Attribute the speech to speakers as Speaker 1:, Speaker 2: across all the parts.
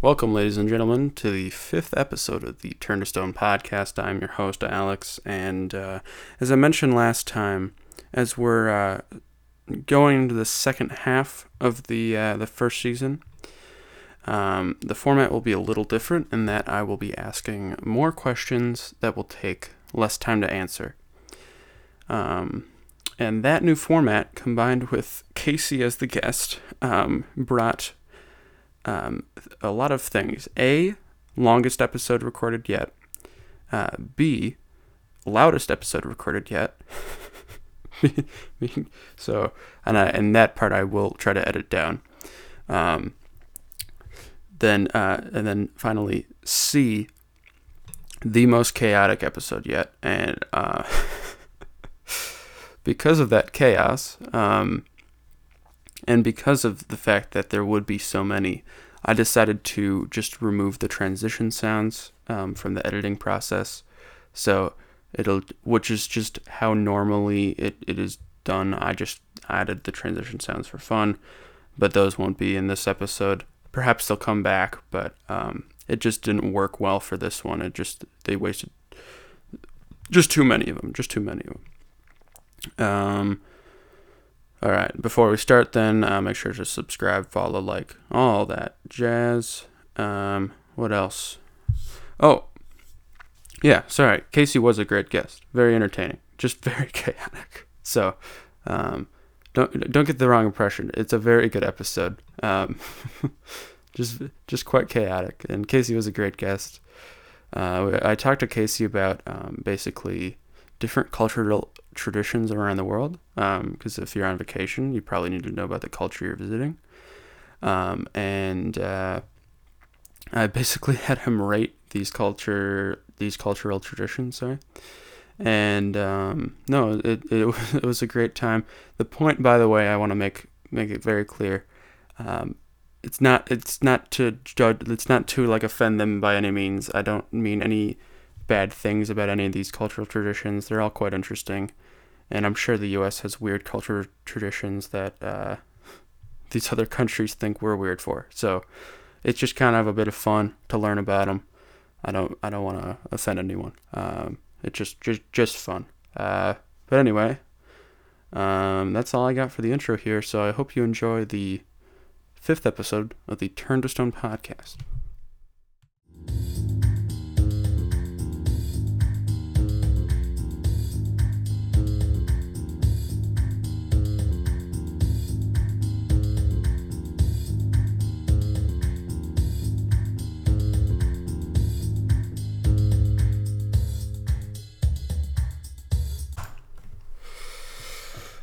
Speaker 1: Welcome, ladies and gentlemen, to the fifth episode of the Turn to Stone podcast. I'm your host, Alex, and uh, as I mentioned last time, as we're uh, going into the second half of the uh, the first season, um, the format will be a little different in that I will be asking more questions that will take less time to answer. Um, and that new format, combined with Kasey as the guest, um, brought um, a lot of things. A, longest episode recorded yet. Uh, B, loudest episode recorded yet. so, and I, and that part I will try to edit down. Um, then, uh, and then finally, C, the most chaotic episode yet, and uh, because of that chaos, um, and because of the fact that there would be so many, I decided to just remove the transition sounds um, from the editing process. So it'll, which is just how normally it, it is done. I just added the transition sounds for fun, but those won't be in this episode. Perhaps they'll come back, but um, it just didn't work well for this one. It just, they wasted just too many of them, just too many of them. Um, all right. Before we start, then uh, make sure to subscribe, follow, like, all that jazz. Um, what else? Oh, yeah. Sorry, Kasey was a great guest. Very entertaining. Just very chaotic. So, um, don't don't get the wrong impression. It's a very good episode. Um, just just quite chaotic. And Kasey was a great guest. Uh, I talked to Kasey about um, basically different cultural traditions around the world. Because um, if you're on vacation, you probably need to know about the culture you're visiting. Um, and uh, I basically had him rate these culture these cultural traditions. Sorry. And um, no, it, it it was a great time. The point, by the way, I want to make make it very clear. Um, it's not it's not to judge. It's not to like offend them by any means. I don't mean any bad things about any of these cultural traditions. They're all quite interesting, and I'm sure the U.S. has weird cultural traditions that uh, these other countries think we're weird for. So it's just kind of a bit of fun to learn about them. I don't I don't want to offend anyone. Um, it's just just just fun. Uh, but anyway, um, that's all I got for the intro here. So I hope you enjoy the fifth episode of the Turn to Stone podcast.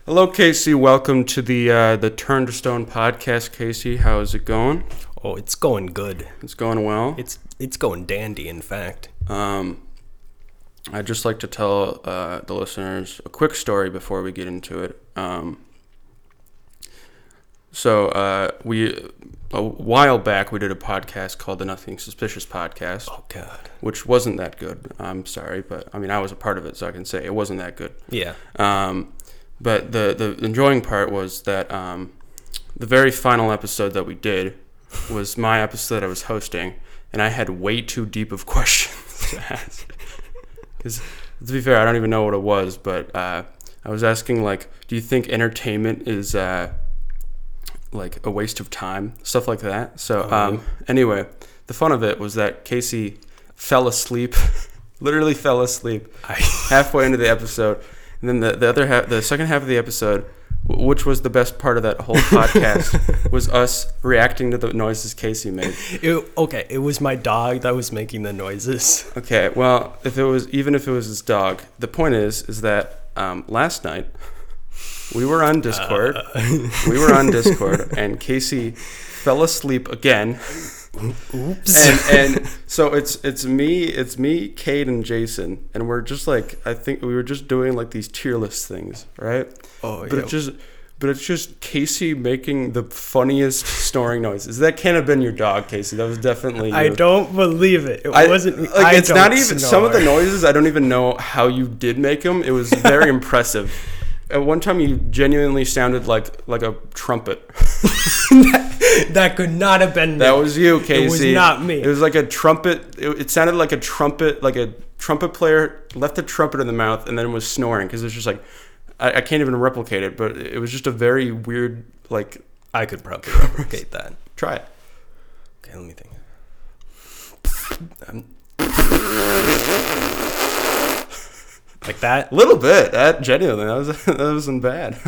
Speaker 1: Hello, Kasey. Welcome to the uh, the Turn to Stone podcast, Kasey. How is it going?
Speaker 2: Oh, it's going good.
Speaker 1: It's going well.
Speaker 2: It's it's going dandy, in fact.
Speaker 1: Um, I'd just like to tell uh, the listeners a quick story before we get into it. Um, so uh, we a while back we did a podcast called the Nothing Suspicious podcast.
Speaker 2: Oh God,
Speaker 1: which wasn't that good. I'm sorry, but I mean I was a part of it, so I can say it wasn't that good.
Speaker 2: Yeah.
Speaker 1: Um, but the the enjoying part was that um, the very final episode that we did was my episode that I was hosting, and I had way too deep of questions to ask. Because to be fair, I don't even know what it was, but uh, I was asking like, do you think entertainment is uh, like a waste of time, stuff like that. So oh, um, anyway, the fun of it was that Kasey fell asleep, literally fell asleep halfway into the episode and then the, the other half, the second half of the episode, which was the best part of that whole podcast, was us reacting to the noises Kasey made.
Speaker 2: It, okay, it was my dog that was making the noises.
Speaker 1: Okay, well, if it was even if it was his dog, the point is is that um, last night we were on Discord. Uh. we were on Discord, and Kasey fell asleep again Oops. And, and so it's it's me, it's me, Kate, and Jason, and we're just like I think we were just doing like these tier list things, right?
Speaker 2: Oh,
Speaker 1: but yeah. It's just but it's just Kasey making the funniest snoring noises. That can't have been your dog, Kasey. That was definitely.
Speaker 2: I don't believe it. It
Speaker 1: I,
Speaker 2: wasn't.
Speaker 1: Like I it's not even snore. some of the noises. I don't even know how you did make them. It was very impressive. At one time, you genuinely sounded like like a trumpet.
Speaker 2: that, that could not have been me.
Speaker 1: That was you, Kasey.
Speaker 2: It was not me.
Speaker 1: It was like a trumpet. It, it sounded like a trumpet, like a trumpet player left a trumpet in the mouth and then was snoring because it's just like I, I can't even replicate it, but it was just a very weird like.
Speaker 2: I could probably replicate that.
Speaker 1: Try it.
Speaker 2: Okay, let me think. Um, like that.
Speaker 1: A little bit. That genuinely, that was that wasn't bad.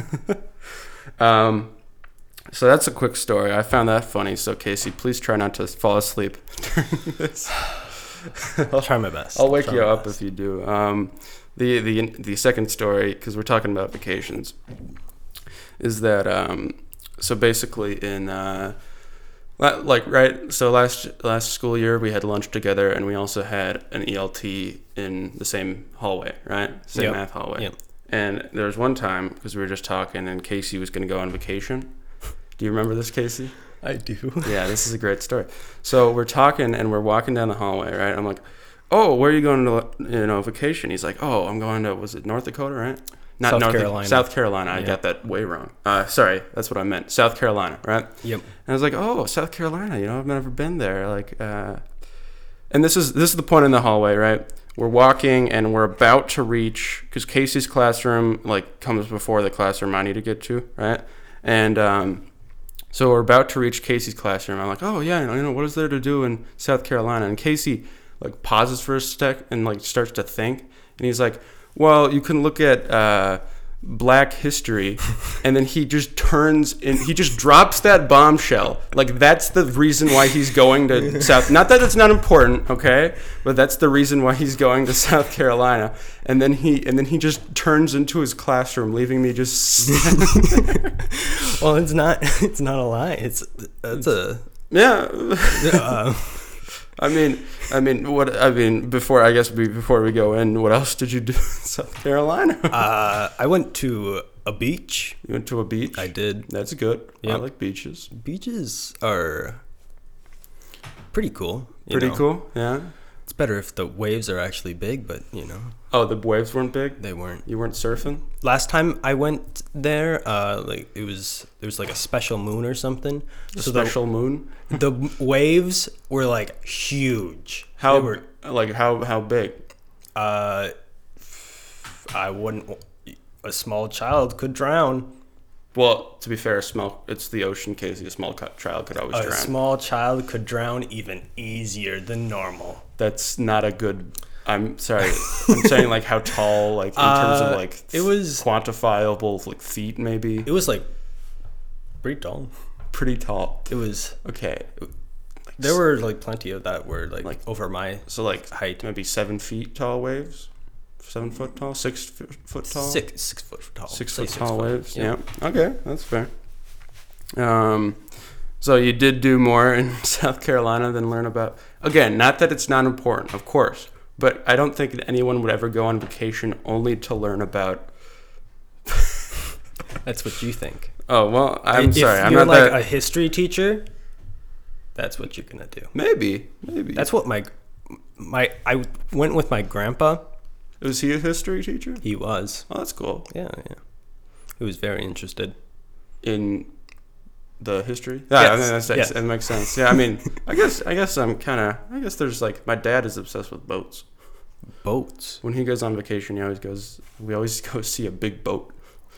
Speaker 1: um, so that's a quick story. I found that funny. So Kasey, please try not to fall asleep during this.
Speaker 2: I'll try my best.
Speaker 1: I'll wake
Speaker 2: Try
Speaker 1: you up
Speaker 2: best.
Speaker 1: if you do. Um, the the the second story, because we're talking about vacations, is that um, so basically in uh, like right so last last school year we had lunch together and we also had an ELT in the same hallway, right? Same
Speaker 2: Yep.
Speaker 1: math hallway.
Speaker 2: Yep.
Speaker 1: And there was one time because we were just talking and Kasey was going to go on vacation. Do you remember this, Kasey?
Speaker 2: I do.
Speaker 1: yeah, this is a great story. So we're talking and we're walking down the hallway, right? I'm like, "Oh, where are you going to, you know, vacation?" He's like, "Oh, I'm going to was it North Dakota, right?" Not
Speaker 2: South
Speaker 1: North
Speaker 2: Carolina.
Speaker 1: South Carolina. I
Speaker 2: Yeah.
Speaker 1: got that way wrong. Uh, sorry, that's what I meant. South Carolina, right?
Speaker 2: Yep.
Speaker 1: And I was like, "Oh, South Carolina. You know, I've never been there." Like, uh, and this is this is the point in the hallway, right? We're walking and we're about to reach because Kasey's classroom like comes before the classroom I need to get to, right? And um, so we're about to reach Kasey's classroom. I'm like, "Oh yeah, you know, what is there to do in South Carolina?" And Kasey like pauses for a sec and like starts to think, and he's like, "Well, you can look at." Uh, black history and then he just turns and he just drops that bombshell like that's the reason why he's going to south not that it's not important okay but that's the reason why he's going to south carolina and then he and then he just turns into his classroom leaving me just
Speaker 2: Well, it's not. It's not a lie. It's that's a.
Speaker 1: yeah
Speaker 2: Uh,
Speaker 1: i mean i mean what i mean before i guess we, before we go in what else did you do in south carolina
Speaker 2: uh, I went to a beach.
Speaker 1: you went to a beach
Speaker 2: I did.
Speaker 1: that's good i like beaches
Speaker 2: Beaches are pretty cool.
Speaker 1: pretty
Speaker 2: know.
Speaker 1: cool yeah
Speaker 2: better if the waves are actually big, but you know
Speaker 1: oh the waves weren't big
Speaker 2: they weren't.
Speaker 1: you weren't surfing
Speaker 2: Last time I went there, uh, like it was there was like a special moon or something.
Speaker 1: the
Speaker 2: so
Speaker 1: special moon
Speaker 2: the the waves were like huge.
Speaker 1: How
Speaker 2: They were
Speaker 1: like how how big?
Speaker 2: uh, I wouldn't. A small child could drown.
Speaker 1: Well, to be fair, small it's the ocean, Kasey. A small child could always
Speaker 2: A
Speaker 1: drown.
Speaker 2: A small child could drown even easier than normal.
Speaker 1: That's not a good. I'm sorry. I'm saying like how tall, like in terms of
Speaker 2: Uh,
Speaker 1: like
Speaker 2: it was-
Speaker 1: quantifiable, like feet maybe.
Speaker 2: It was like pretty tall.
Speaker 1: Pretty tall.
Speaker 2: It was.
Speaker 1: Okay,
Speaker 2: There were like plenty of that were like,
Speaker 1: Like-
Speaker 2: over my
Speaker 1: so like
Speaker 2: height.
Speaker 1: maybe seven feet tall waves, seven foot tall, six foot tall,
Speaker 2: Six six foot tall.
Speaker 1: six
Speaker 2: Say
Speaker 1: foot tall
Speaker 2: foot.
Speaker 1: waves.
Speaker 2: Yeah.
Speaker 1: Yeah. Okay, that's fair. Um, so you did do more in South Carolina than learn about. Again, not that it's not important, of course, but I don't think that anyone would ever go on vacation only to learn about.
Speaker 2: That's what you think.
Speaker 1: Oh well, I'm
Speaker 2: if
Speaker 1: sorry, I'm
Speaker 2: you're
Speaker 1: not
Speaker 2: like
Speaker 1: that.
Speaker 2: a history teacher, that's what you're gonna do.
Speaker 1: maybe, maybe.
Speaker 2: That's what my my I went with my grandpa.
Speaker 1: Was he a history teacher?
Speaker 2: He was.
Speaker 1: Oh, that's cool.
Speaker 2: Yeah, yeah. He was very interested.
Speaker 1: In the history. Yeah, I mean, that's,
Speaker 2: yes.
Speaker 1: that makes sense. Yeah, I mean, I guess I guess I'm kind of. I guess there's like my dad is obsessed with boats.
Speaker 2: Boats.
Speaker 1: When he goes on vacation, he always goes. We always go see a big boat.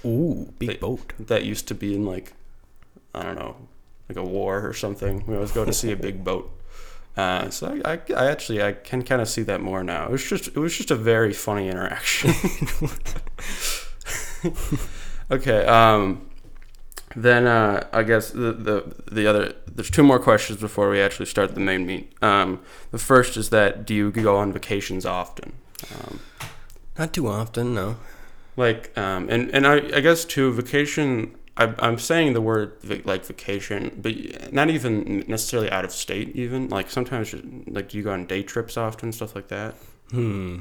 Speaker 2: Ooh, big
Speaker 1: They-
Speaker 2: boat.
Speaker 1: that used to be in like I don't know, like a war or something. We always go to see a big boat. Uh, so I, I, I actually I can kind of see that more now. It was just it was just a very funny interaction. okay. Um, then uh, I guess the, the the other there's two more questions before we actually start the main meet. Um, the first is that do you go on vacations often? Um,
Speaker 2: Not too often, no.
Speaker 1: like um and and i i guess too vacation I, i'm saying the word like vacation but not even necessarily out of state even. Like sometimes like do you go on day trips often stuff like that?
Speaker 2: Hmm.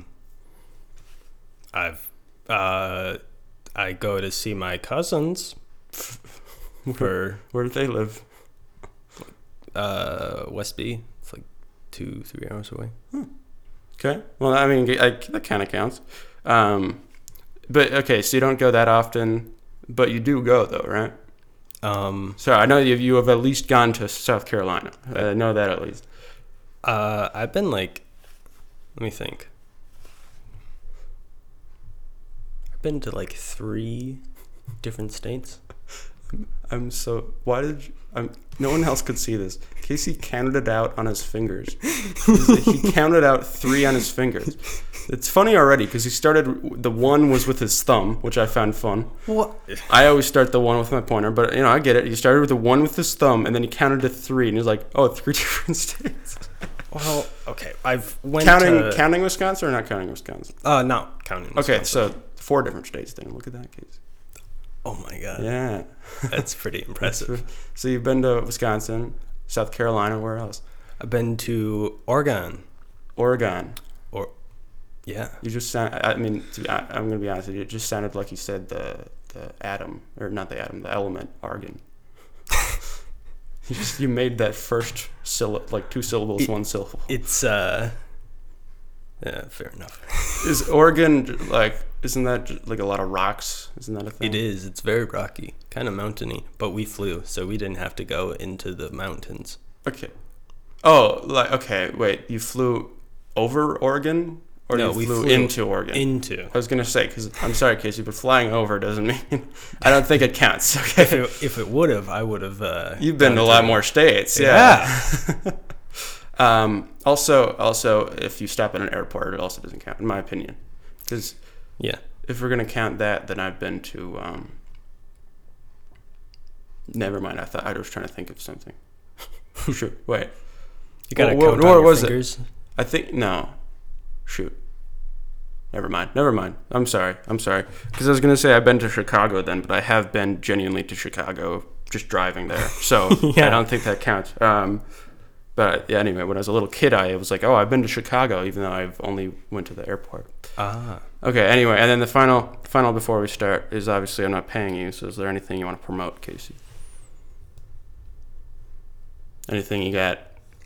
Speaker 2: I've uh I go to see my cousins for
Speaker 1: where do they live?
Speaker 2: Uh Westby. It's like two, three hours away.
Speaker 1: okay. Well i mean I, that kind of counts. Um but okay so you don't go that often but you do go though right
Speaker 2: Um,
Speaker 1: So I know you you have at least gone to South Carolina. I know that at least.
Speaker 2: uh, I've been like, let me think. I've been to like three different states.
Speaker 1: I'm so. Why did you, I'm, no one else could see this? Kasey counted it out on his fingers. he counted out three on his fingers. It's funny already because he started. The one was with his thumb, which I found fun.
Speaker 2: What?
Speaker 1: I always start the one with my pointer, but you know I get it. He started with the one with his thumb, and then he counted to three, and he was like, "Oh, three different states."
Speaker 2: Well, okay. I've went
Speaker 1: counting
Speaker 2: to,
Speaker 1: counting Wisconsin or not counting Wisconsin?
Speaker 2: uh, not counting.
Speaker 1: Okay, so four different states. Then look at that case.
Speaker 2: Oh my god,
Speaker 1: Yeah.
Speaker 2: that's pretty impressive.
Speaker 1: So you've been to Wisconsin, South Carolina, where else?
Speaker 2: I've been to Oregon,
Speaker 1: Oregon.
Speaker 2: or yeah,
Speaker 1: You just sound. I mean, to be, I, I'm gonna be honest with you. It just sounded like you said the the atom or not the atom, the element argon. you just you made that first syllable like two syllables,
Speaker 2: It-
Speaker 1: one syllable.
Speaker 2: it's uh, yeah, fair enough.
Speaker 1: Is Oregon like? Isn't that like a lot of rocks? Isn't that a thing?
Speaker 2: It is. It's very rocky, kind of mountainy, but we flew, so we didn't have to go into the mountains.
Speaker 1: Okay. Oh, like okay. Wait, you flew over Oregon, or
Speaker 2: No,
Speaker 1: you
Speaker 2: we
Speaker 1: flew,
Speaker 2: flew
Speaker 1: into Oregon?
Speaker 2: Into.
Speaker 1: I was gonna say because I'm sorry, Kasey, but flying over doesn't mean I don't think it counts. Okay.
Speaker 2: If it, if it would have, I would have. Uh,
Speaker 1: You've been to a lot more states. Yeah. um, also, also, if you stop at an airport, it also doesn't count, in my opinion. Because
Speaker 2: Yeah.
Speaker 1: if we're gonna count that, then I've been to. Um, never mind. I thought I was trying to think of something. Shoot. Wait.
Speaker 2: You gotta
Speaker 1: wha-
Speaker 2: count your
Speaker 1: was it?
Speaker 2: fingers.
Speaker 1: I think no. Shoot. Never mind. Never mind. I'm sorry. I'm sorry. Because I was gonna say I've been to Chicago then, but I have been genuinely to Chicago, just driving there. So
Speaker 2: Yeah.
Speaker 1: I don't think that counts. Um, but yeah, anyway, when I was a little kid, I was like, oh, I've been to Chicago, even though I've only went to the airport.
Speaker 2: Ah.
Speaker 1: Okay. Anyway, and then the final, final before we start is obviously I'm not paying you. So is there anything you want to promote, Kasey? Anything you got?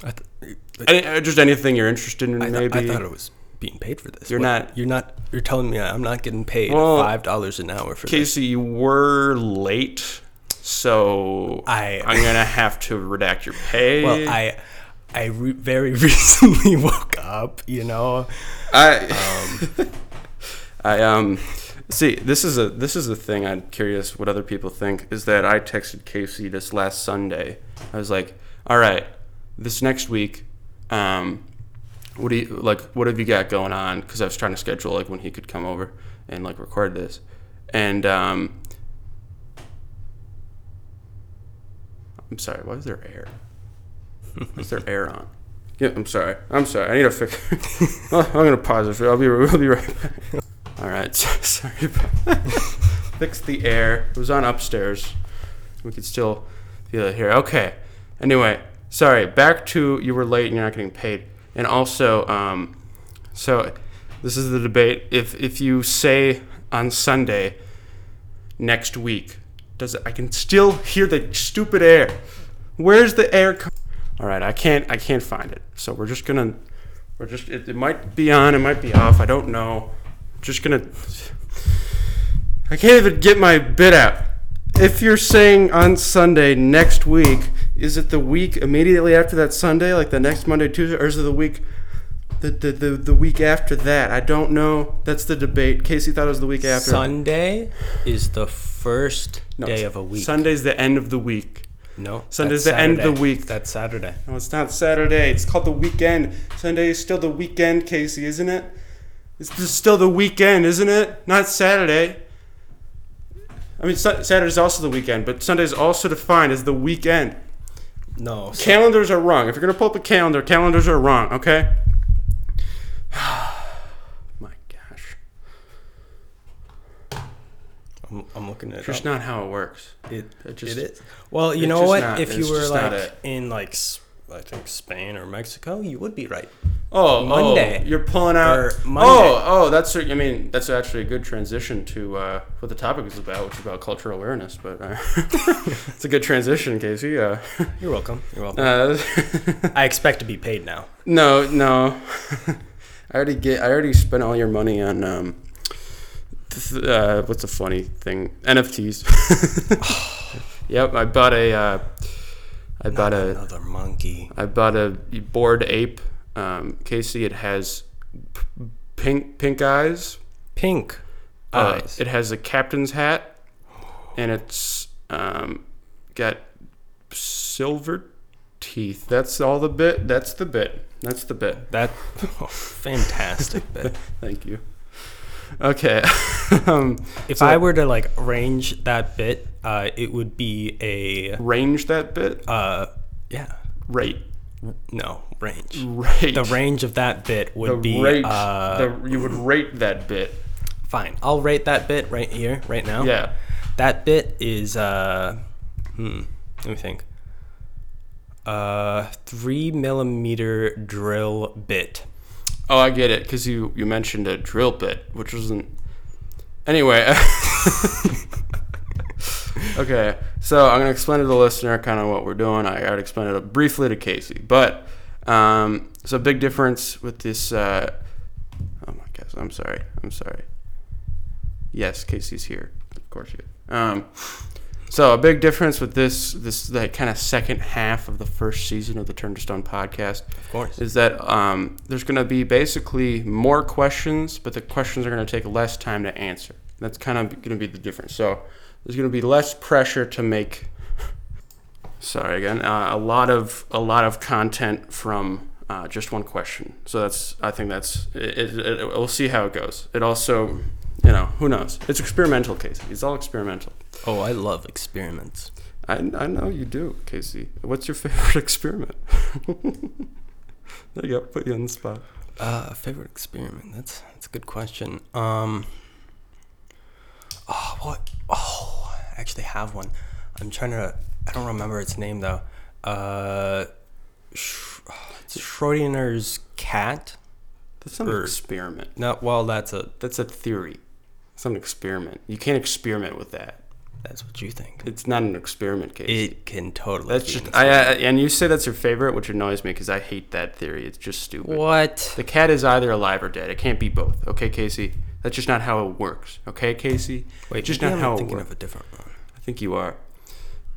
Speaker 2: I, th-
Speaker 1: Any, uh, just anything you're interested in,
Speaker 2: I, th-
Speaker 1: maybe.
Speaker 2: I thought it was being paid for this.
Speaker 1: You're
Speaker 2: What?
Speaker 1: not-
Speaker 2: You're not. You're telling me I'm not getting paid
Speaker 1: Well,
Speaker 2: five dollars an hour for this.
Speaker 1: Kasey, you were late, so
Speaker 2: I.
Speaker 1: I'm gonna have to redact your pay.
Speaker 2: well, I. I re- very recently woke up. You know.
Speaker 1: I, I um, see. This is a this is a thing. I'm curious what other people think. Is that I texted Kasey this last Sunday. I was like, all right, this next week, um, what do you like? What have you got going on? Because I was trying to schedule like when he could come over and like record this, and um, I'm sorry. Why is there air? Is there air on? Yeah, I'm sorry. I'm sorry. I need to fix. well, I'm gonna pause. For, I'll be. We'll be right back. All right. sorry. Fix the air. It was on upstairs. We could still feel it here. Okay. Anyway, sorry. Back to you were late and you're not getting paid. And also, um, so this is the debate. If if you say on Sunday next week, does it, I can still hear the stupid air. Where's the air? Com- All right, I can't I can't find it. So we're just gonna we're just it, it might be on, it might be off. I don't know. Just gonna. I can't even get my bit out. If you're saying on Sunday next week, is it the week immediately after that Sunday, like the next Monday, Tuesday, or is it the week, the the, the, the week after that? I don't know. That's the debate. Kasey thought it was the week after.
Speaker 2: Sunday is the first
Speaker 1: No,
Speaker 2: day of a week.
Speaker 1: Sunday's the end of the week.
Speaker 2: No,
Speaker 1: Sunday's the end of the week.
Speaker 2: That's Saturday.
Speaker 1: No, it's not Saturday. It's called the weekend. Sunday is still the weekend, Kasey, isn't it? It's still the weekend, isn't it? Not Saturday. I mean, Saturday's also the weekend, but Sunday's also defined as the weekend.
Speaker 2: No, so-
Speaker 1: Calendars are wrong. If you're gonna pull up a calendar, calendars are wrong. Okay. My gosh,
Speaker 2: I'm, I'm looking at it.
Speaker 1: just
Speaker 2: up.
Speaker 1: not how it works.
Speaker 2: It,
Speaker 1: It just-
Speaker 2: it is. Well, you know what?
Speaker 1: not-
Speaker 2: if you were like in like I think Spain or Mexico, you would be right.
Speaker 1: Oh,
Speaker 2: Monday.
Speaker 1: Oh, you're pulling out. Oh, oh, that's. I mean, that's actually a good transition to uh, what the topic is about, which is about cultural awareness. But uh, it's a good transition, Kasey. Uh,
Speaker 2: You're welcome. You're welcome.
Speaker 1: uh,
Speaker 2: I expect to be paid now.
Speaker 1: no, no. I already get. I already spent all your money on. Um, uh, what's a funny thing? NFTs. Yep, I bought a. Uh, I bought a.
Speaker 2: Another monkey.
Speaker 1: I bought a bored ape. Um, Kasey, it has p- pink pink eyes.
Speaker 2: Pink
Speaker 1: Uh,
Speaker 2: eyes.
Speaker 1: it has a captain's hat, and it's um, got silver teeth. That's all the bit. That's the bit. That's the bit.
Speaker 2: that oh, fantastic bit.
Speaker 1: Thank you. Okay. um,
Speaker 2: If
Speaker 1: So-
Speaker 2: I were to like range that bit, uh, it would be a
Speaker 1: range that bit.
Speaker 2: uh, yeah,
Speaker 1: Rate.
Speaker 2: no range.
Speaker 1: Rate.
Speaker 2: The range of that bit would
Speaker 1: The
Speaker 2: be
Speaker 1: rate.
Speaker 2: uh,
Speaker 1: the, you would rate that bit.
Speaker 2: fine. I'll rate that bit right here, right now.
Speaker 1: Yeah.
Speaker 2: That bit is uh, hmm. Let me think. Uh, three millimeter drill bit.
Speaker 1: Oh, I get it because you you mentioned a drill bit, which wasn't. Anyway. okay, so I'm gonna explain to the listener kind of what we're doing. I already explained it briefly to Kasey, but um, so big difference with this. Uh, oh my gosh, I'm sorry. I'm sorry. Yes, Kasey's here. Of course you. Um, so a big difference with this this like kind of second half of the first season of the Turn to Stone podcast
Speaker 2: Of course.
Speaker 1: is that um, there's going to be basically more questions, but the questions are going to take less time to answer. That's kind of going to be the difference. So there's going to be less pressure to make. Sorry again. Uh, a lot of a lot of content from uh, just one question. So that's I think that's it, it, it, We'll see how it goes. It also, you know, who knows? It's experimental, Kasey. It's all experimental.
Speaker 2: Oh, I love experiments.
Speaker 1: I, I know you do, Kasey. What's your favorite experiment? go. Put you on the spot.
Speaker 2: Uh, favorite experiment. That's that's a good question. Um. Oh, what? Oh, I actually have one. I'm trying to. I don't remember its name though. Uh, Sch- it's Schrodinger's cat.
Speaker 1: That's not an experiment.
Speaker 2: No, well, that's a.
Speaker 1: That's a theory. It's not an experiment. You can't experiment with that.
Speaker 2: That's what you think.
Speaker 1: It's not an experiment case.
Speaker 2: It can totally.
Speaker 1: that's
Speaker 2: be
Speaker 1: just I, I and you say that's your favorite, which annoys me because I hate that theory. It's just stupid.
Speaker 2: what?
Speaker 1: The cat is either alive or dead. It can't be both. Okay, Kasey. That's just not how it works. Okay, Kasey.
Speaker 2: Wait,
Speaker 1: just not
Speaker 2: I'm
Speaker 1: how it
Speaker 2: thinking
Speaker 1: works.
Speaker 2: of a different one.
Speaker 1: I think you are.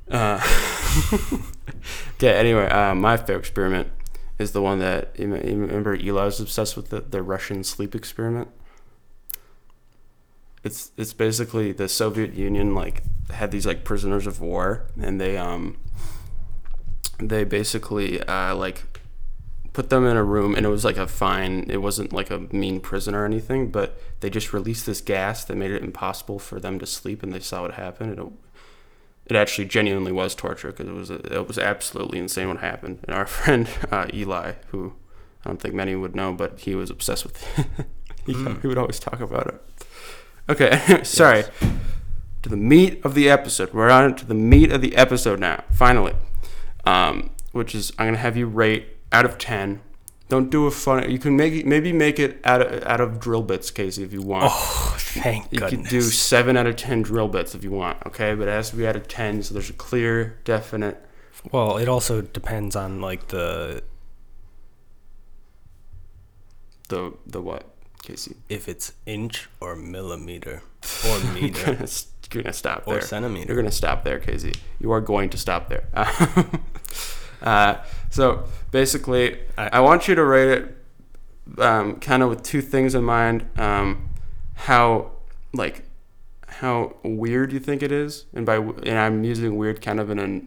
Speaker 1: Uh, okay. Anyway, uh, my favorite experiment is the one that you you remember Eli was obsessed with the, the Russian sleep experiment. It's it's basically the Soviet Union like had these like prisoners of war, and they um they basically uh, like put them in a room, and it was like a fine. It wasn't like a mean prison or anything, but they just released this gas that made it impossible for them to sleep, and they saw what happened. And it, it actually genuinely was torture because it was it was absolutely insane what happened. And our friend uh, Eli, who I don't think many would know, but he was obsessed with it. he,
Speaker 2: Mm.
Speaker 1: he would always talk about it. Okay, sorry.
Speaker 2: Yes.
Speaker 1: To the meat of the episode. We're on to the meat of the episode now. Finally, um, which is I'm gonna have you rate out of ten. Don't do a fun. You can make it, maybe make it out of out of drill bits, Kasey, if you want.
Speaker 2: Oh, thank
Speaker 1: You
Speaker 2: goodness.
Speaker 1: could do seven out of ten drill bits if you want, okay? But it has to be out of ten, so there's a clear, definite.
Speaker 2: Well, it also depends on like the
Speaker 1: The the what, Kasey?
Speaker 2: if it's inch or millimeter or
Speaker 1: You're
Speaker 2: meter
Speaker 1: gonna, you're gonna stop
Speaker 2: or
Speaker 1: there.
Speaker 2: centimeter.
Speaker 1: You're gonna stop there, Kasey. You are going to stop there. uh, so basically,
Speaker 2: I-
Speaker 1: I, want you to rate it, um, kind of with two things in mind. Um, how like how weird you think it is, and by and I'm using weird kind of in a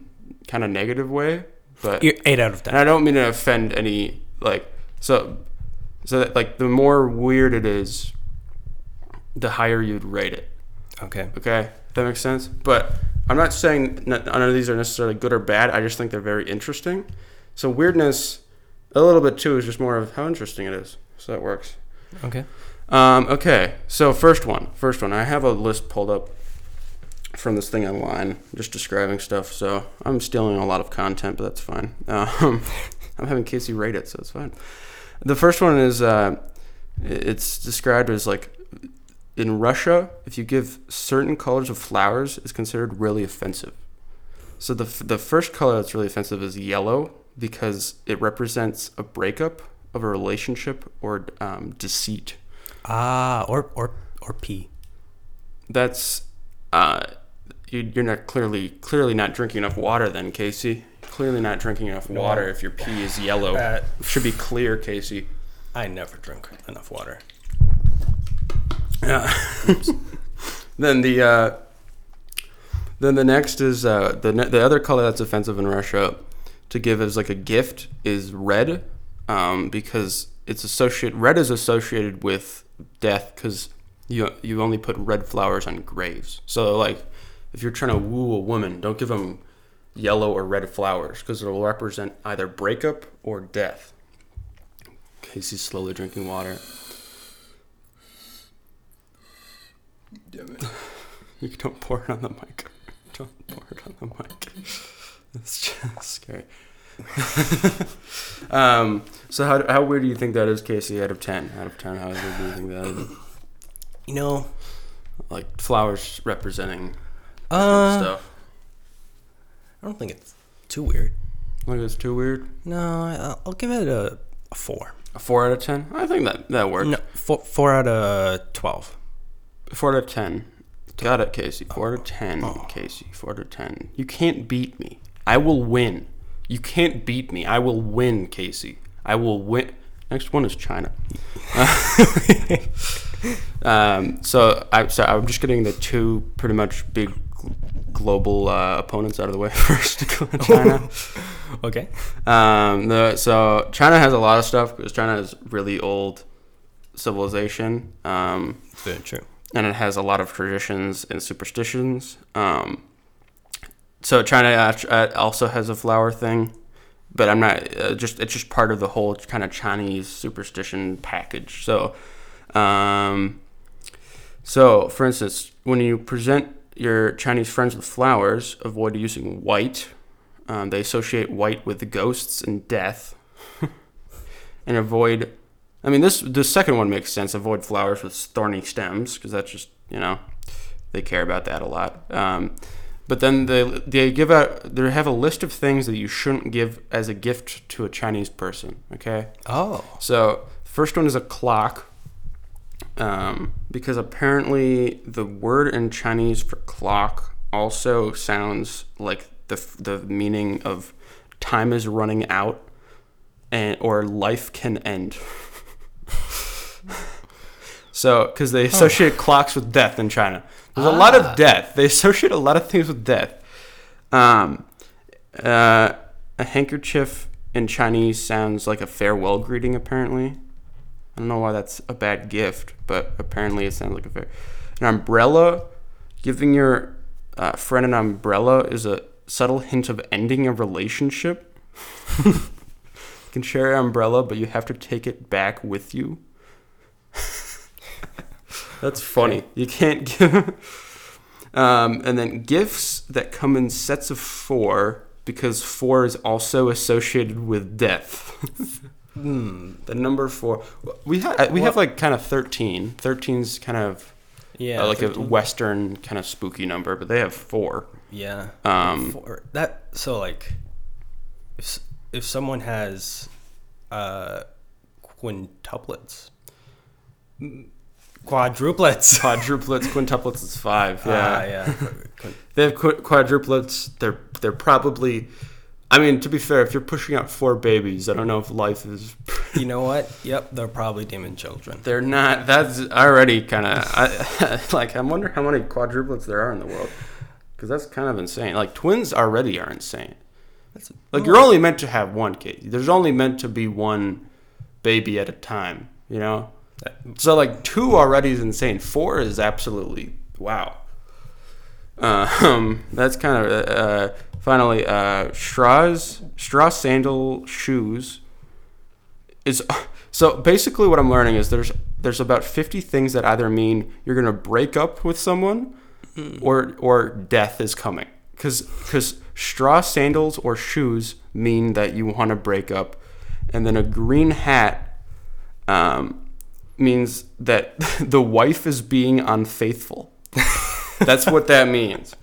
Speaker 1: kind of negative way, but
Speaker 2: You're eight out of ten.
Speaker 1: and I don't mean to offend any like so so that, like the more weird it is, the higher you'd rate it.
Speaker 2: Okay.
Speaker 1: Okay, that makes sense. But I'm not saying none of these are necessarily good or bad. I just think they're very interesting. So weirdness, a little bit too, is just more of how interesting it is. So that works.
Speaker 2: Okay.
Speaker 1: Um, okay, so first one, first one. I have a list pulled up from this thing online, just describing stuff. So I'm stealing a lot of content, but that's fine. Um, I'm having Kasey rate it, so it's fine. The first one is uh, it's described as like in Russia, if you give certain colors of flowers, it's considered really offensive. So the f- the first color that's really offensive is yellow because it represents a breakup of a relationship or um, deceit.
Speaker 2: Ah, or or or P.
Speaker 1: That's uh, you, you're not clearly clearly not drinking enough water then, Kasey. Clearly not drinking enough
Speaker 2: No.
Speaker 1: water if your pee is yellow.
Speaker 2: Uh,
Speaker 1: should be clear, Kasey.
Speaker 2: I never drink enough water.
Speaker 1: Yeah. then the uh, then the next is uh, the ne- the other color that's offensive in Russia to give as like a gift is red, um, because it's associated. Red is associated with death because you you only put red flowers on graves. So like, if you're trying to woo a woman, don't give them yellow or red flowers because it'll represent either breakup or death. Kasey's slowly drinking water.
Speaker 2: Damn it.
Speaker 1: You don't pour it on the mic. Don't pour it on the mic. It's just scary. um, so how, how weird do you think that is, Kasey? Out of ten, out of ten, how weird do you think that is?
Speaker 2: You know,
Speaker 1: Like flowers representing
Speaker 2: uh,
Speaker 1: stuff.
Speaker 2: I don't think it's too weird.
Speaker 1: Like it's too weird.
Speaker 2: No, I- I'll give it a, a four.
Speaker 1: A four out of ten. I think that that works.
Speaker 2: No, four, four out of twelve.
Speaker 1: Four out of ten. Got it, Kasey. Four out of ten,
Speaker 2: Oh.
Speaker 1: Kasey. Four out of ten. You can't beat me. I will win. You can't beat me. I will win, Kasey. I will win. Next one is China. um, so I so I'm just getting the two pretty much big global uh, opponents out of the way first. China.
Speaker 2: Okay.
Speaker 1: Um, the, so China has a lot of stuff because China is really old civilization. Um,
Speaker 2: Very true.
Speaker 1: and it has a lot of traditions and superstitions. Um, so China uh, also has a flower thing, but I'm not uh, just it's just part of the whole kind of Chinese superstition package. So, um, so for instance, when you present your Chinese friends with flowers, avoid using white. Um, they associate white with the ghosts and death, and avoid I mean, this the second one makes sense. Avoid flowers with thorny stems because that's just you know they care about that a lot. Um, but then they they give out they have a list of things that you shouldn't give as a gift to a Chinese person. Okay,
Speaker 2: Oh.
Speaker 1: so first one is a clock. Um, because apparently the word in Chinese for clock also sounds like the the meaning of time is running out and or life can end. so, because they associate clocks with death in China, there's a lot
Speaker 2: Ah.
Speaker 1: of death. They associate a lot of things with death. Um, uh, a handkerchief in Chinese sounds like a farewell greeting. Apparently, I don't know why that's a bad gift, but apparently it sounds like a fair. An umbrella, giving your uh, friend an umbrella is a subtle hint of ending a relationship. you can share an umbrella, but you have to take it back with you. That's funny. You can't give. um, and then gifts that come in sets of four because four is also associated with death.
Speaker 2: Hmm.
Speaker 1: the number four. We have we have like kind of thirteen. 13's kind of
Speaker 2: Yeah.
Speaker 1: uh, like a western kind of spooky number, but they have four.
Speaker 2: Yeah.
Speaker 1: Um,
Speaker 2: For that so like if if someone has uh quintuplets quadruplets
Speaker 1: Quadruplets, quintuplets is five. Yeah,
Speaker 2: Ah, yeah
Speaker 1: they have qu- quadruplets. They're they're probably. I mean, to be fair, if you're pushing out four babies, I don't know if life is.
Speaker 2: you know what yep they're probably demon children
Speaker 1: They're not. That's already kind of. Like. I wonder how many quadruplets there are in the world, because that's kind of insane. Like twins already are insane.
Speaker 2: That's
Speaker 1: Like you're only meant to have one kid. There's only meant to be one baby at a time. You know. So like two already is insane. Four is absolutely wow. Um, that's kind of uh, finally uh, straws straw sandal shoes is so basically what I'm learning is there's there's about 50 things that either mean you're gonna break up with someone or or death is coming. Because because straw sandals or shoes mean that you want to break up. And then a green hat um, means that the wife is being unfaithful. That's what that means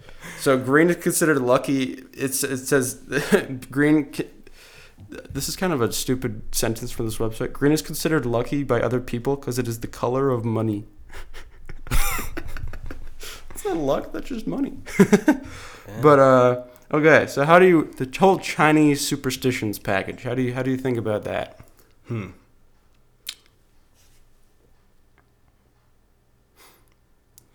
Speaker 1: so green is considered lucky it's it says green this is kind of a stupid sentence from this website. Green is considered lucky by other people because it is the color of money. It's not luck. That's just money. But uh, okay. So how do you the whole Chinese superstitions package? How do you how do you think about that?
Speaker 2: Hmm.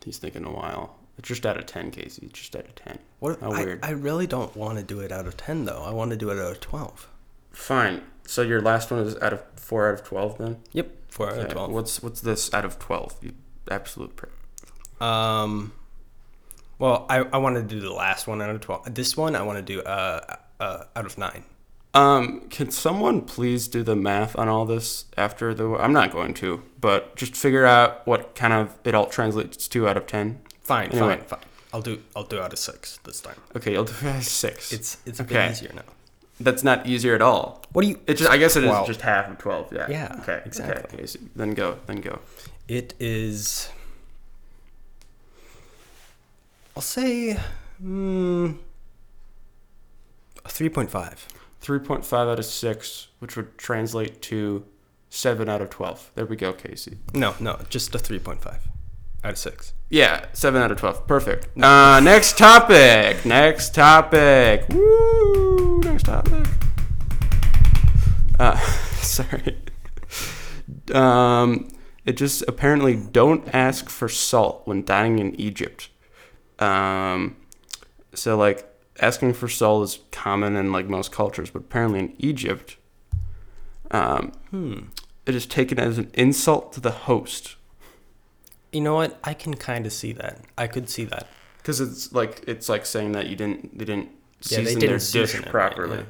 Speaker 1: He's thinking a while. It's just out of ten, Kasey. It's just out of ten.
Speaker 2: What?
Speaker 1: How
Speaker 2: I,
Speaker 1: weird.
Speaker 2: I really don't want to do it out of ten though. I want to do it out of twelve.
Speaker 1: Fine. So your last one is out of four out of twelve then.
Speaker 2: Yep, four out of twelve.
Speaker 1: What's what's this out of twelve? You absolute prick.
Speaker 2: Um, well, I, I want to do the last one out of twelve. This one I want to do uh, uh out of nine.
Speaker 1: Um, can someone please do the math on all this after the? I'm not going to, but just figure out what kind of it all translates to out of ten.
Speaker 2: Fine,
Speaker 1: Anyway.
Speaker 2: fine, fine. I'll do I'll do out of six this time.
Speaker 1: Okay, I'll do six.
Speaker 2: It's it's a
Speaker 1: Okay.
Speaker 2: bit easier now.
Speaker 1: That's not easier at all.
Speaker 2: What do you?
Speaker 1: It just, I guess it is
Speaker 2: Well-
Speaker 1: just half of twelve. Yeah.
Speaker 2: Yeah,
Speaker 1: Okay.
Speaker 2: exactly.
Speaker 1: Okay. Kasey. Then go. Then go.
Speaker 2: It is. I'll say, mm, a three point five.
Speaker 1: Three point five out of six, which would translate to seven out of twelve. There we go, Kasey.
Speaker 2: No, no, just a three point five out of six.
Speaker 1: Yeah, seven out of twelve. Perfect. Uh, next topic. Next topic. Woo! Next topic. Uh, sorry. Um, it just apparently don't ask for salt when dining in Egypt. Um, so like asking for salt is common in like most cultures, but apparently in Egypt, um,
Speaker 2: Hmm.
Speaker 1: it is taken as an insult to the host.
Speaker 2: You know what? I can kind of see that. I could see that.
Speaker 1: Because it's like it's like saying that you didn't they didn't
Speaker 2: Yeah,
Speaker 1: season
Speaker 2: they
Speaker 1: their
Speaker 2: didn't
Speaker 1: dish
Speaker 2: season it right,
Speaker 1: properly.
Speaker 2: yeah.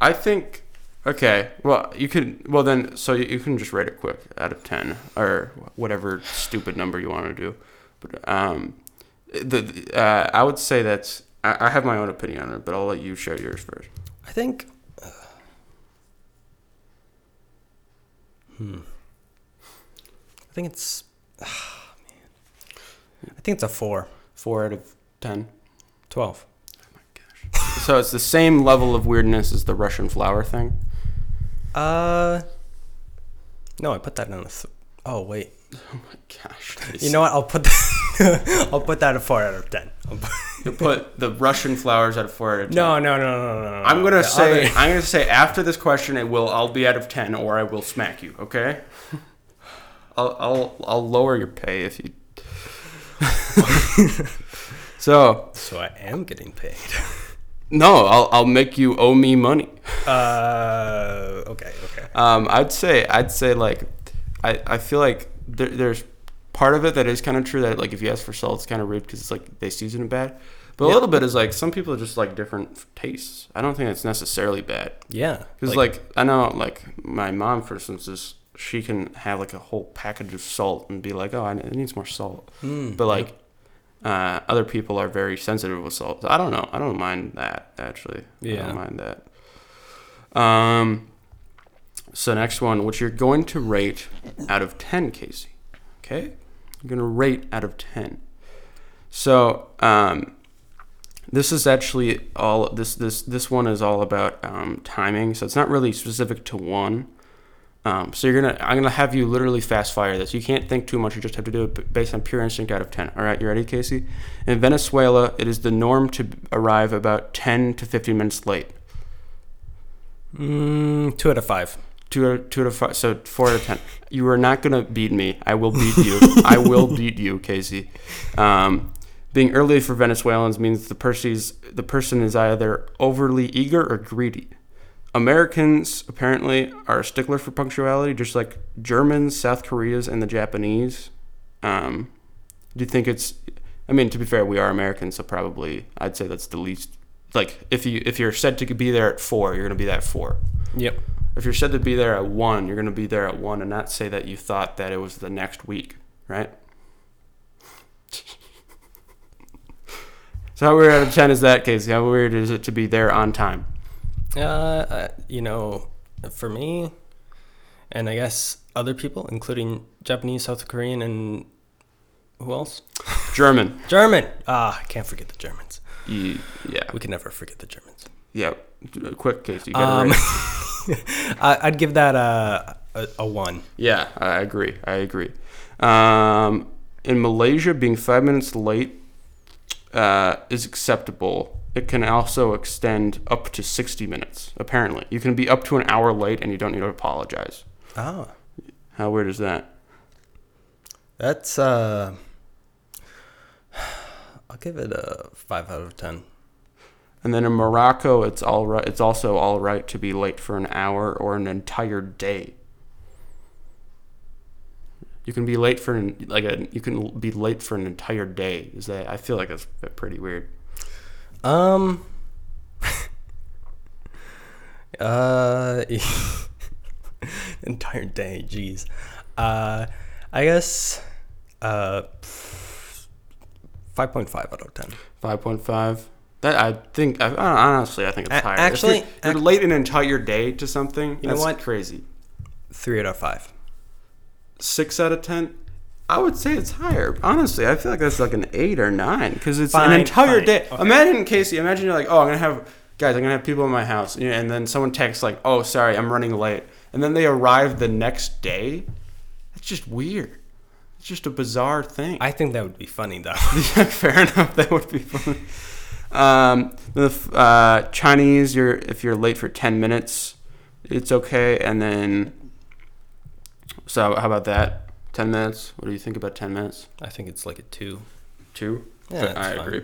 Speaker 1: I think okay. Well, you could well then so you, you can just rate it quick out of ten or whatever stupid number you want to do. But um, the the, uh, I would say that's I, I have my own opinion on it, but I'll let you share yours first.
Speaker 2: I think. uh, hmm. I think it's. Ah, man. I think it's a four.
Speaker 1: Four out of ten.
Speaker 2: Twelve.
Speaker 1: So it's the same level of weirdness as the Russian flower thing.
Speaker 2: Uh. No, I put that on a. Th- oh wait.
Speaker 1: Oh my gosh!
Speaker 2: You know what? I'll put that. I'll put that a four out of ten. I'll put-
Speaker 1: you put the Russian flowers at a four out of ten.
Speaker 2: no, no, no, no, no, no.
Speaker 1: I'm gonna
Speaker 2: The
Speaker 1: say
Speaker 2: other-
Speaker 1: I'm gonna say after this question it will I'll be out of ten or I will smack you. Okay. I'll I'll I'll lower your pay if you. so
Speaker 2: So I am getting paid.
Speaker 1: no, I'll I'll make you owe me money.
Speaker 2: Uh. Okay. Okay.
Speaker 1: Um, I'd say I'd say like I I feel like there, there's part of it that is kind of true that like if you ask for salt it's kind of rude because it's like they season it bad. But a little bit is like some people are just like different tastes. I don't think it's necessarily bad.
Speaker 2: Yeah.
Speaker 1: Because like, I know like my mom for instance is she can have like a whole package of salt and be like, oh, I it needs more salt.
Speaker 2: Mm,
Speaker 1: But like, uh, other people are very sensitive with salt. I don't know. I don't mind that actually. I
Speaker 2: Yeah.
Speaker 1: don't mind that. Um. So next one, which you're going to rate out of ten, Kasey. Okay, you're gonna rate out of ten. So um, this is actually all this this this one is all about um, timing. So it's not really specific to one. Um, so you're gonna I'm gonna have you literally fast fire this. You can't think too much. You just have to do it based on pure instinct out of ten. All right, you ready, Kasey? In Venezuela, it is the norm to arrive about ten to fifteen minutes late.
Speaker 2: Mm, two out of five.
Speaker 1: Two out of, two out of five, so four out of ten. You are not gonna beat me. I will beat you. I will beat you, Kasey. Um, being early for Venezuelans means the the person is either overly eager or greedy. Americans apparently are a stickler for punctuality, just like Germans, South Koreans, and the Japanese. Um, do you think it's? I mean, to be fair, we are Americans, so probably I'd say that's the least. Like, if you if you're said to be there at four, you're gonna be there at four.
Speaker 2: Yep.
Speaker 1: If you're said to be there at one, you're going to be there at one and not say that you thought that it was the next week, right? so how weird out of 10 is that, Kasey? How weird is it to be there on time?
Speaker 2: Uh, uh, you know, for me, and I guess other people, including Japanese, South Korean, and who else?
Speaker 1: German.
Speaker 2: German. Ah, I can't forget the Germans.
Speaker 1: You, yeah.
Speaker 2: We can never forget the Germans.
Speaker 1: Yeah. Quick, Kasey. You
Speaker 2: Um. I, I'd give that a, a a one.
Speaker 1: Yeah, I agree. I agree. Um, in Malaysia, being five minutes late uh, is acceptable. It can also extend up to 60 minutes, apparently. You can be up to an hour late and you don't need to apologize.
Speaker 2: Oh,
Speaker 1: How weird is that?
Speaker 2: that's uh. I'll give it a five out of ten.
Speaker 1: And then in Morocco, it's all right. It's also all right to be late for an hour or an entire day. You can be late for an, like a you can be late for an entire day. Is that I feel like that's pretty weird.
Speaker 2: Um. uh. entire day, jeez. Uh, I guess. Uh. Five point five out of ten.
Speaker 1: Five point five. That I think. I, honestly, I think it's higher.
Speaker 2: actually-
Speaker 1: if you're, you're late an entire day to something.
Speaker 2: You know what?
Speaker 1: Crazy.
Speaker 2: Three out of five.
Speaker 1: Six out of ten. I would say it's higher. Honestly, I feel like that's like an eight or nine because it's
Speaker 2: Fine,
Speaker 1: an entire
Speaker 2: fine.
Speaker 1: day.
Speaker 2: Okay.
Speaker 1: Imagine Kasey. Imagine you're like, oh, I'm gonna have guys. I'm gonna have people in my house, and then someone texts like, oh, sorry, I'm running late, and then they arrive the next day. That's just weird. It's just a bizarre thing.
Speaker 2: I think that would be funny though.
Speaker 1: Yeah, fair enough. That would be funny. Um, the uh, Chinese, you're if you're late for ten minutes, it's okay. And then, so how about that? Ten minutes. What do you think about ten minutes?
Speaker 2: I think it's like a two.
Speaker 1: Two.
Speaker 2: Yeah,
Speaker 1: I
Speaker 2: fine.
Speaker 1: agree.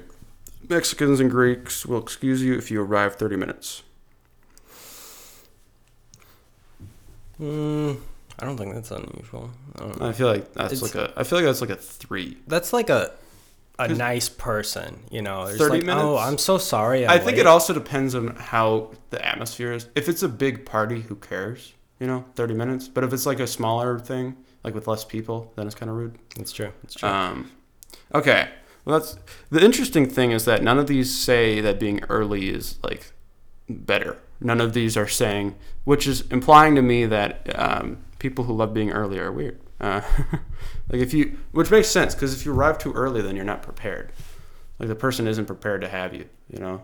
Speaker 1: Mexicans and Greeks will excuse you if you arrive thirty minutes.
Speaker 2: Mm, I don't think that's unusual. I.
Speaker 1: I feel like that's
Speaker 2: It's-
Speaker 1: like a. I feel like that's like a three.
Speaker 2: That's like a a nice person, you know. It's
Speaker 1: 30
Speaker 2: like, oh. I'm so sorry. I'm
Speaker 1: I think
Speaker 2: late."
Speaker 1: it also depends on how the atmosphere is. If it's a big party, who cares? You know, 30 minutes. But if it's like a smaller thing, like with less people, then it's kind of rude.
Speaker 2: That's true. It's true.
Speaker 1: Um, okay. Well, that's the interesting thing is that none of these say that being early is like better. None of these are saying, which is implying to me that um, people who love being early are weird. Uh, like if you, which makes sense because if you arrive too early, then you're not prepared. Like the person isn't prepared to have you. You know.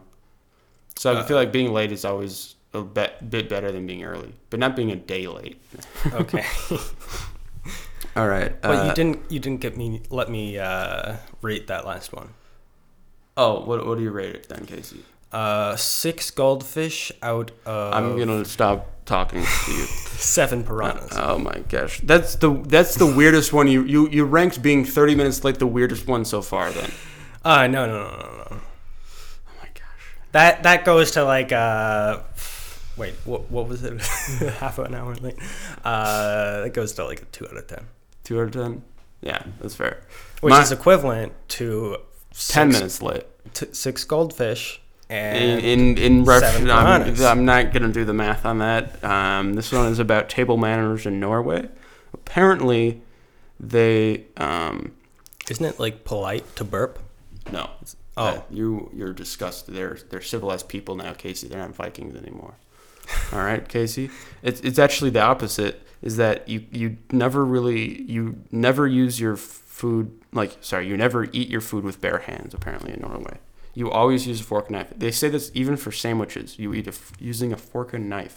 Speaker 1: So I
Speaker 2: Uh,
Speaker 1: feel like being late is always a bit, bit better than being early, but not being a day late.
Speaker 2: okay.
Speaker 1: All right.
Speaker 2: but
Speaker 1: uh,
Speaker 2: you didn't you didn't get me let me uh, rate that last one.
Speaker 1: Oh, what, what do you rate it then, Kasey?
Speaker 2: Uh, six goldfish out of
Speaker 1: I'm gonna stop talking to you.
Speaker 2: seven piranhas.
Speaker 1: Oh my gosh, that's the that's the weirdest one. You you you ranked being 30 minutes late the weirdest one so far. Then.
Speaker 2: Uh, no, no, no, no, no.
Speaker 1: Oh my gosh.
Speaker 2: That that goes to like uh, wait, what what was it? Half an hour late. Uh, that goes to like a two out of ten,
Speaker 1: Two out of ten. Yeah, that's fair.
Speaker 2: which
Speaker 1: My-
Speaker 2: is equivalent to
Speaker 1: Ten
Speaker 2: six-
Speaker 1: minutes late.
Speaker 2: t- six goldfish
Speaker 1: In
Speaker 2: and
Speaker 1: in in ref-
Speaker 2: seven
Speaker 1: I'm. I'm not gonna do the math on that. Um, this one is about table manners in Norway. Apparently, they um
Speaker 2: isn't it like polite to burp?
Speaker 1: no.
Speaker 2: Oh.
Speaker 1: Uh, you you're disgusted. They're they're civilized people now, Kasey. They're not Vikings anymore. All right, Kasey. It's it's actually the opposite. Is that you you never really you never use your food like sorry you never eat your food with bare hands. Apparently in Norway, you always use a fork and knife. They say this even for sandwiches. You eat a f using a fork and knife.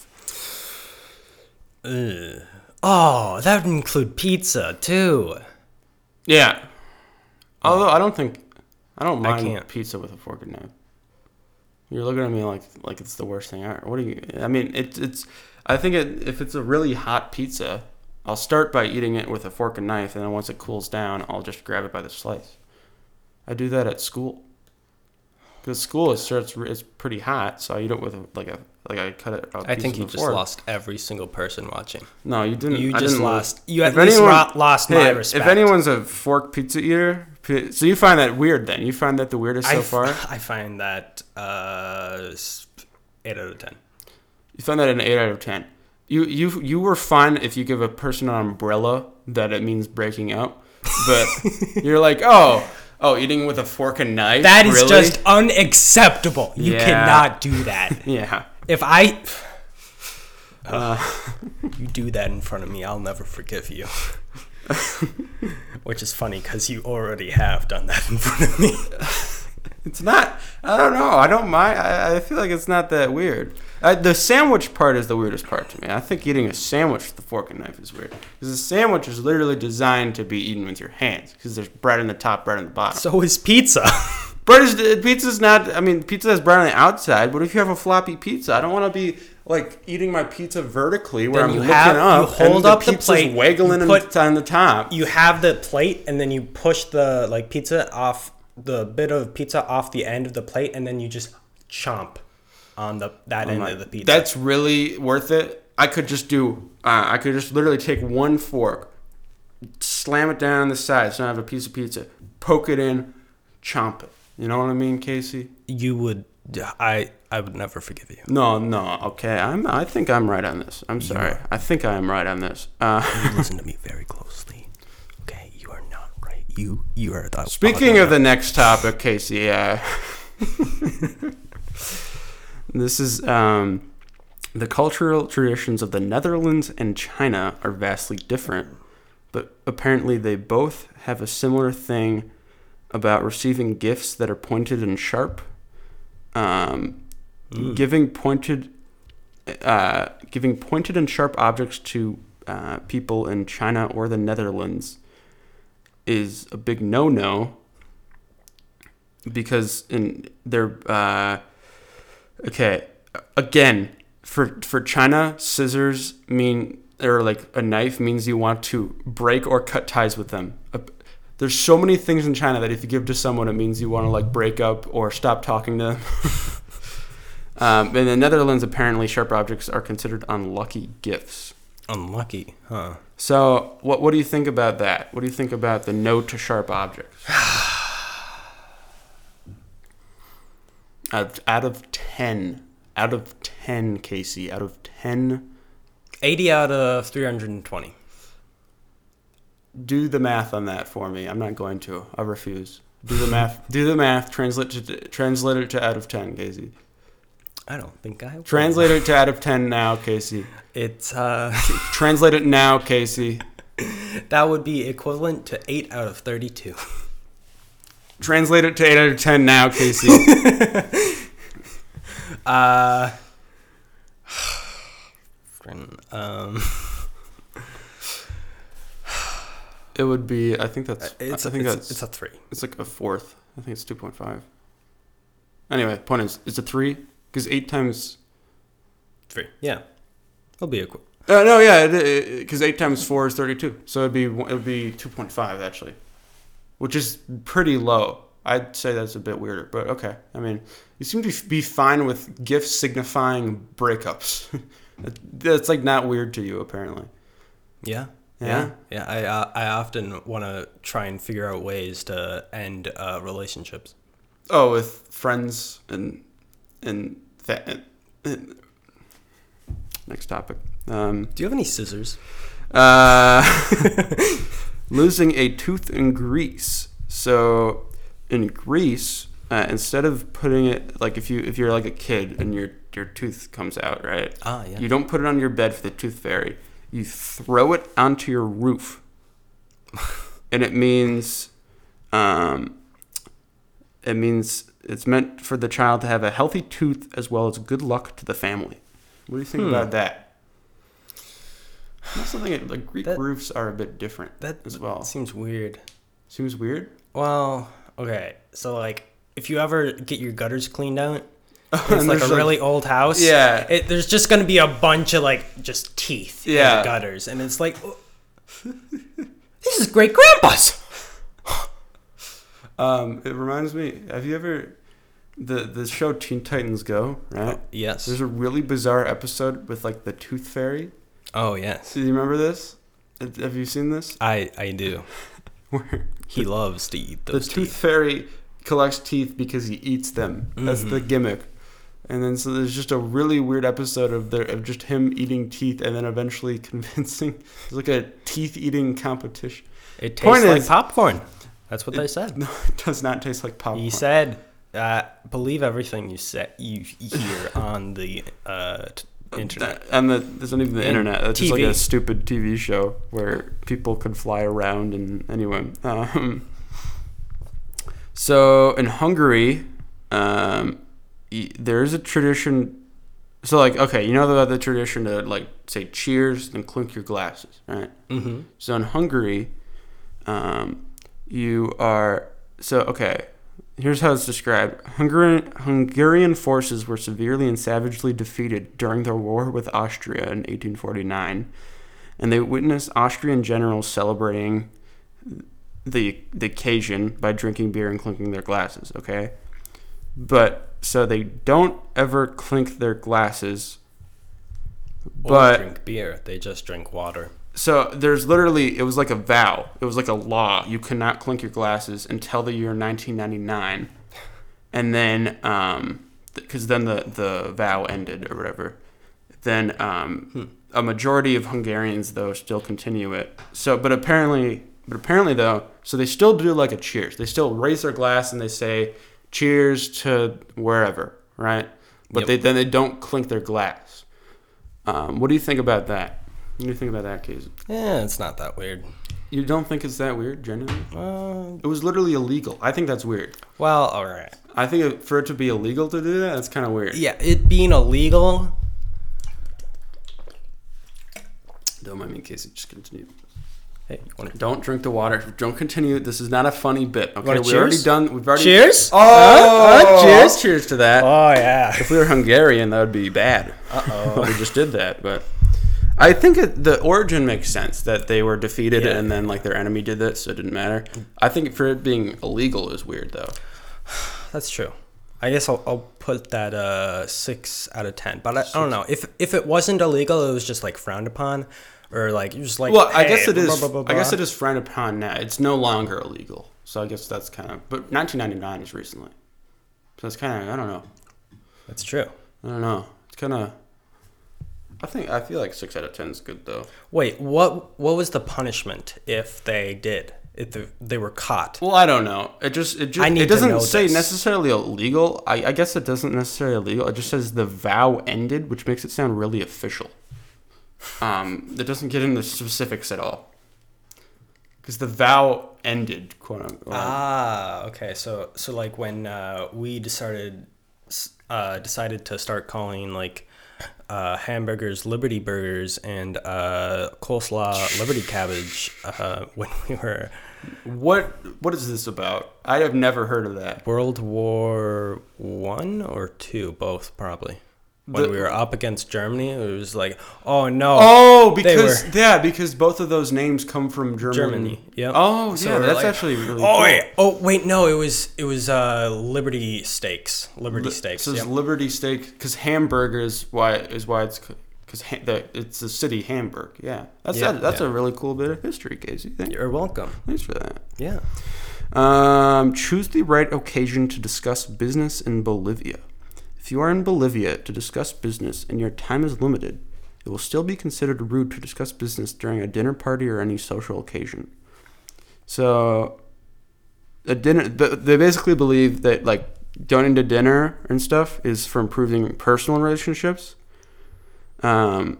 Speaker 2: Ugh. Oh, that would include pizza too.
Speaker 1: Yeah. Although I don't think I don't
Speaker 2: I
Speaker 1: mind
Speaker 2: can't.
Speaker 1: pizza with a fork and knife. You're looking at me like like it's the worst thing ever. What are you? I mean, it's it's. I think it, if it's a really hot pizza, I'll start by eating it with a fork and knife, and then once it cools down, I'll just grab it by the slice. I do that at school. Because school it starts it's pretty hot, so I eat it with a, like a like I cut it.
Speaker 2: I think you just
Speaker 1: fork.
Speaker 2: lost every single person watching.
Speaker 1: No, you didn't.
Speaker 2: You
Speaker 1: I
Speaker 2: just
Speaker 1: didn't
Speaker 2: lost. You at least
Speaker 1: anyone-
Speaker 2: lost
Speaker 1: Hey,
Speaker 2: my
Speaker 1: if-
Speaker 2: respect.
Speaker 1: If anyone's a fork pizza eater, so you find that weird then? You find that the weirdest
Speaker 2: I
Speaker 1: so
Speaker 2: f-
Speaker 1: far?
Speaker 2: I find that uh, eight out of ten.
Speaker 1: You found that an eight out of ten. You you you were fine if you give a person an umbrella that it means breaking up, but you're like, oh, oh, eating with a fork and knife.
Speaker 2: That is
Speaker 1: really?
Speaker 2: just unacceptable. You
Speaker 1: Yeah.
Speaker 2: cannot do that.
Speaker 1: yeah.
Speaker 2: If I
Speaker 1: Uh,
Speaker 2: you do that in front of me, I'll never forgive you. Which is funny because you already have done that in front of me.
Speaker 1: It's not. I don't know. I don't mind. I, I feel like it's not that weird. Uh, the sandwich part is the weirdest part to me. I think eating a sandwich with a fork and knife is weird because a sandwich is literally designed to be eaten with your hands because there's bread in the top, bread in the bottom.
Speaker 2: So is pizza.
Speaker 1: bread is pizza's not. I mean, pizza has bread on the outside, but if you have a floppy pizza, I don't want to be like eating my pizza vertically where
Speaker 2: Then
Speaker 1: I'm
Speaker 2: you
Speaker 1: looking
Speaker 2: have-
Speaker 1: up
Speaker 2: you hold up the
Speaker 1: pizza's
Speaker 2: plate,
Speaker 1: waggling
Speaker 2: put-
Speaker 1: on the top.
Speaker 2: you have the plate and then you push the like pizza off the bit of pizza off the end of the plate and then you just chomp on the that end
Speaker 1: I'm
Speaker 2: of the pizza.
Speaker 1: That's really worth it. I could just do. Uh, I could just literally take one fork, slam it down on the side, so I have a piece of pizza, poke it in, chomp it. You know what I mean, Kasey?
Speaker 2: you would I I would never forgive you.
Speaker 1: No, no. Okay, I'm. I think I'm right on this. I'm sorry. I think I am right on this. Uh,
Speaker 2: You listen to me very closely. Okay, you are not right. You you are the
Speaker 1: Speaking of the next topic, Kasey, uh, this is um, the cultural traditions of the Netherlands and China are vastly different, but apparently they both have a similar thing about receiving gifts that are pointed and sharp. Um, Giving pointed, uh, giving pointed and sharp objects to uh, people in China or the Netherlands is a big no-no because in their uh, okay again for for China scissors mean or like a knife means you want to break or cut ties with them. There's so many things in China that if you give to someone, it means you want to like break up or stop talking to them. um, in the Netherlands, apparently, sharp objects are considered unlucky gifts.
Speaker 2: Unlucky, huh?
Speaker 1: So, what what do you think about that? What do you think about the no to sharp objects? out, out of ten, out of ten, Kasey, out of ten,
Speaker 2: 80 out of 320.
Speaker 1: do the math on that for me. I'm not going to. I refuse. Do the math. do the math. Translate to translate it to out of ten, Kasey.
Speaker 2: I don't think I will.
Speaker 1: Translate it to out of ten now, Kasey.
Speaker 2: It's uh
Speaker 1: Translate it now, Kasey.
Speaker 2: that would be equivalent to 8 out of 32.
Speaker 1: Translate it to eight out of ten now, Kasey.
Speaker 2: Uh um
Speaker 1: it would be. I think that's.
Speaker 2: it's
Speaker 1: I
Speaker 2: a,
Speaker 1: think
Speaker 2: it's,
Speaker 1: that's.
Speaker 2: it's a 3.
Speaker 1: It's like a fourth. I think it's two point five. Anyway, point is, it's a three because eight times.
Speaker 2: 3. Yeah. It'll be equal.
Speaker 1: Uh, no, yeah, because eight times four is thirty-two, so it'd be it would be two point five actually, which is pretty low. I'd say that's a bit weirder, but okay. I mean, you seem to be fine with gifts signifying breakups. that's like not weird to you, apparently.
Speaker 2: Yeah.
Speaker 1: Yeah?
Speaker 2: Yeah. I uh, I often want to try and figure out ways to end uh, relationships.
Speaker 1: Oh, with friends and and that. And, next topic. Um,
Speaker 2: Do you have any scissors?
Speaker 1: Uh, losing a tooth in Greece. So in Greece, uh, instead of putting it like if you if you're like a kid and your your tooth comes out, right?
Speaker 2: Ah, yeah.
Speaker 1: You don't put it on your bed for the tooth fairy. You throw it onto your roof, and it means, um, it means it's meant for the child to have a healthy tooth as well as good luck to the family. What do you think
Speaker 2: Hmm.
Speaker 1: about that? That's something like Greek
Speaker 2: That-
Speaker 1: roofs are a bit different
Speaker 2: That
Speaker 1: as well.
Speaker 2: seems weird.
Speaker 1: Seems weird.
Speaker 2: Well, okay. So like, if you ever get your gutters cleaned out, it's like a really old house.
Speaker 1: Yeah.
Speaker 2: It, there's just gonna be a bunch of like just teeth in
Speaker 1: Yeah.
Speaker 2: the gutters, and it's like, oh, this is great grandpa's.
Speaker 1: Um, it reminds me. Have you ever the the show Teen Titans Go? Right.
Speaker 2: Yes.
Speaker 1: There's a really bizarre episode with like the Tooth Fairy.
Speaker 2: oh yes.
Speaker 1: Do you remember this? Have you seen this?
Speaker 2: I I do.
Speaker 1: Where
Speaker 2: He loves to eat those.
Speaker 1: the Tooth
Speaker 2: teeth.
Speaker 1: Fairy collects teeth because he eats them. That's the
Speaker 2: Mhm.
Speaker 1: gimmick. And then so there's just a really weird episode of the of just him eating teeth and then eventually convincing. It's like a teeth eating competition.
Speaker 2: It tastes
Speaker 1: Point
Speaker 2: like
Speaker 1: is-
Speaker 2: popcorn. That's what
Speaker 1: It-
Speaker 2: they said.
Speaker 1: No, it does not taste like popcorn.
Speaker 2: He said, uh, "Believe everything you say you hear on the uh, t- internet."
Speaker 1: And the there's not even the
Speaker 2: And
Speaker 1: internet. It's just like a stupid TV show where people could fly around and anyway. Um, so in Hungary, um, there is a tradition. So like, okay, you know about the tradition to like say cheers and clink your glasses, right?
Speaker 2: Mm-hmm.
Speaker 1: So in Hungary, um, you are so okay. Here's how it's described: Hungarian Hungarian forces were severely and savagely defeated during their war with Austria in 1849, and they witnessed Austrian generals celebrating the the occasion by drinking beer and clinking their glasses. Okay, but so they don't ever clink their glasses,
Speaker 2: Or
Speaker 1: but
Speaker 2: drink beer. They just drink water.
Speaker 1: So there's literally it was like a vow. It was like a law. You cannot clink your glasses until the year 1999, and then um, because then the the vow ended or whatever. Then um, a majority of Hungarians though still continue it. So, but apparently, but apparently though, so they still do like a cheers. They still raise their glass and they say cheers to wherever, right? But
Speaker 2: Yep.
Speaker 1: they then they don't clink their glass. Um, what do you think about that? What do you think about that, case?
Speaker 2: Yeah, it's not that weird.
Speaker 1: You don't think it's that weird, genuinely?
Speaker 2: Uh,
Speaker 1: It was literally illegal. I think that's weird.
Speaker 2: well, all right.
Speaker 1: I think it, for it to be illegal to do that, that's kind of weird.
Speaker 2: Yeah, it being illegal.
Speaker 1: Don't mind me, Kasey. Just continue.
Speaker 2: Hey, you want to?
Speaker 1: Don't drink the water. Don't continue. This is not a funny bit. Okay, we already done. We've already.
Speaker 2: Cheers.
Speaker 1: Oh,
Speaker 2: Huh? Huh? cheers.
Speaker 1: Cheers to that.
Speaker 2: Oh yeah.
Speaker 1: If we were Hungarian, that would be bad.
Speaker 2: Uh oh.
Speaker 1: we just did that, but I think it, the origin makes sense that they were defeated
Speaker 2: Yeah.
Speaker 1: and then like their enemy did this, so it didn't matter. I think for it being illegal is weird though.
Speaker 2: That's true. I guess I'll, I'll put that uh six out of ten. But I, I don't know if if it wasn't illegal, it was just like frowned upon, or like just like.
Speaker 1: Well, I guess it is.
Speaker 2: blah, blah, blah,
Speaker 1: I guess it is frowned upon now. It's no longer illegal, so I guess that's kind of. But 1999 is recently, so it's kind of. I don't know.
Speaker 2: That's true.
Speaker 1: I don't know. It's kind of. I think I feel like six out of ten is good though.
Speaker 2: Wait, what what was the punishment if they did? If the, they were caught?
Speaker 1: Well, I don't know. It just it just it doesn't say
Speaker 2: this.
Speaker 1: necessarily illegal. I, I guess it doesn't necessarily illegal. It just says the vow ended, which makes it sound really official. Um, it doesn't get into specifics at all. Because the vow ended, quote unquote.
Speaker 2: Ah, okay. So so like when uh, we decided uh, decided to start calling like uh, hamburgers Liberty Burgers and uh, coleslaw Liberty Cabbage uh, when we were
Speaker 1: What what is this about? I have never heard of that.
Speaker 2: World War One or two, both probably. When
Speaker 1: The-
Speaker 2: we were up against Germany, it was like, oh no,
Speaker 1: Oh, because
Speaker 2: were-
Speaker 1: yeah, because both of those names come from Germany.
Speaker 2: Germany. Yep.
Speaker 1: Oh,
Speaker 2: So
Speaker 1: yeah, that's
Speaker 2: like,
Speaker 1: actually really
Speaker 2: Oh
Speaker 1: cool.
Speaker 2: wait, oh wait, no, it was it was uh, Liberty Steaks, Liberty
Speaker 1: Li-
Speaker 2: Steaks.
Speaker 1: So it's
Speaker 2: yep.
Speaker 1: Liberty Steak because Hamburg is why is why it's because ha- the, it's the city Hamburg. Yeah, that's
Speaker 2: Yeah,
Speaker 1: that, that's
Speaker 2: yeah.
Speaker 1: a really cool bit of history, Kasey. Thank,
Speaker 2: You're welcome.
Speaker 1: thanks for that.
Speaker 2: Yeah.
Speaker 1: Um, choose the right occasion to discuss business in Bolivia. If you are in Bolivia to discuss business and your time is limited, it will still be considered rude to discuss business during a dinner party or any social occasion. So, a dinner, they basically believe that like going to dinner and stuff is for improving personal relationships. Um,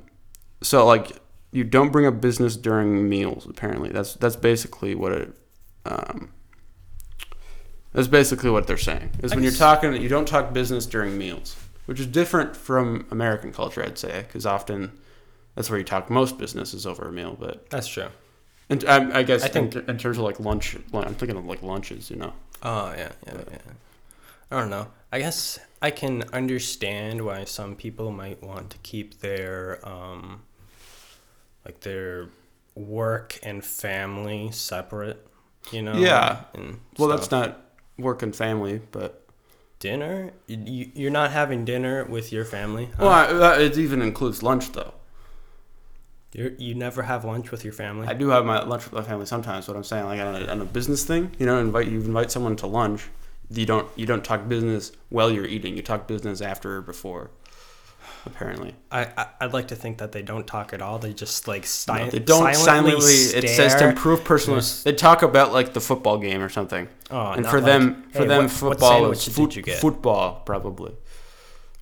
Speaker 1: so like you don't bring up business during meals. Apparently, that's that's basically what it. Um, that's basically what they're saying. Is
Speaker 2: I
Speaker 1: when you're talking, you don't talk business during meals, which is different from American culture, I'd say, because often that's where you talk most business is over a meal. But
Speaker 2: That's true.
Speaker 1: and I, I guess
Speaker 2: I think-
Speaker 1: in, in terms of like lunch, I'm thinking of like lunches, you know.
Speaker 2: Oh yeah, yeah, yeah. I don't know. I guess I can understand why some people might want to keep their um, like their work and family separate. You know.
Speaker 1: Yeah. Well, that's not work and family, but
Speaker 2: dinner. You, you- you're not having dinner with your family. huh?
Speaker 1: well, I, that- it even includes lunch though.
Speaker 2: You're, you never have lunch with your family.
Speaker 1: I do have my lunch with my family sometimes. What I'm saying, like on a, on a business thing, you know, invite you invite someone to lunch. You don't you don't talk business while you're eating. You talk business after or before. Apparently,
Speaker 2: I, I I'd like to think that they don't talk at all. They just like
Speaker 1: No, they don't
Speaker 2: silently.
Speaker 1: silently. It says to improve personal.
Speaker 2: Yes.
Speaker 1: They talk about like the football game or something.
Speaker 2: Oh,
Speaker 1: and for
Speaker 2: like,
Speaker 1: them, for
Speaker 2: "Hey,
Speaker 1: them,
Speaker 2: what- what
Speaker 1: football
Speaker 2: sandwich
Speaker 1: is
Speaker 2: did
Speaker 1: foot,
Speaker 2: you get?"
Speaker 1: football probably,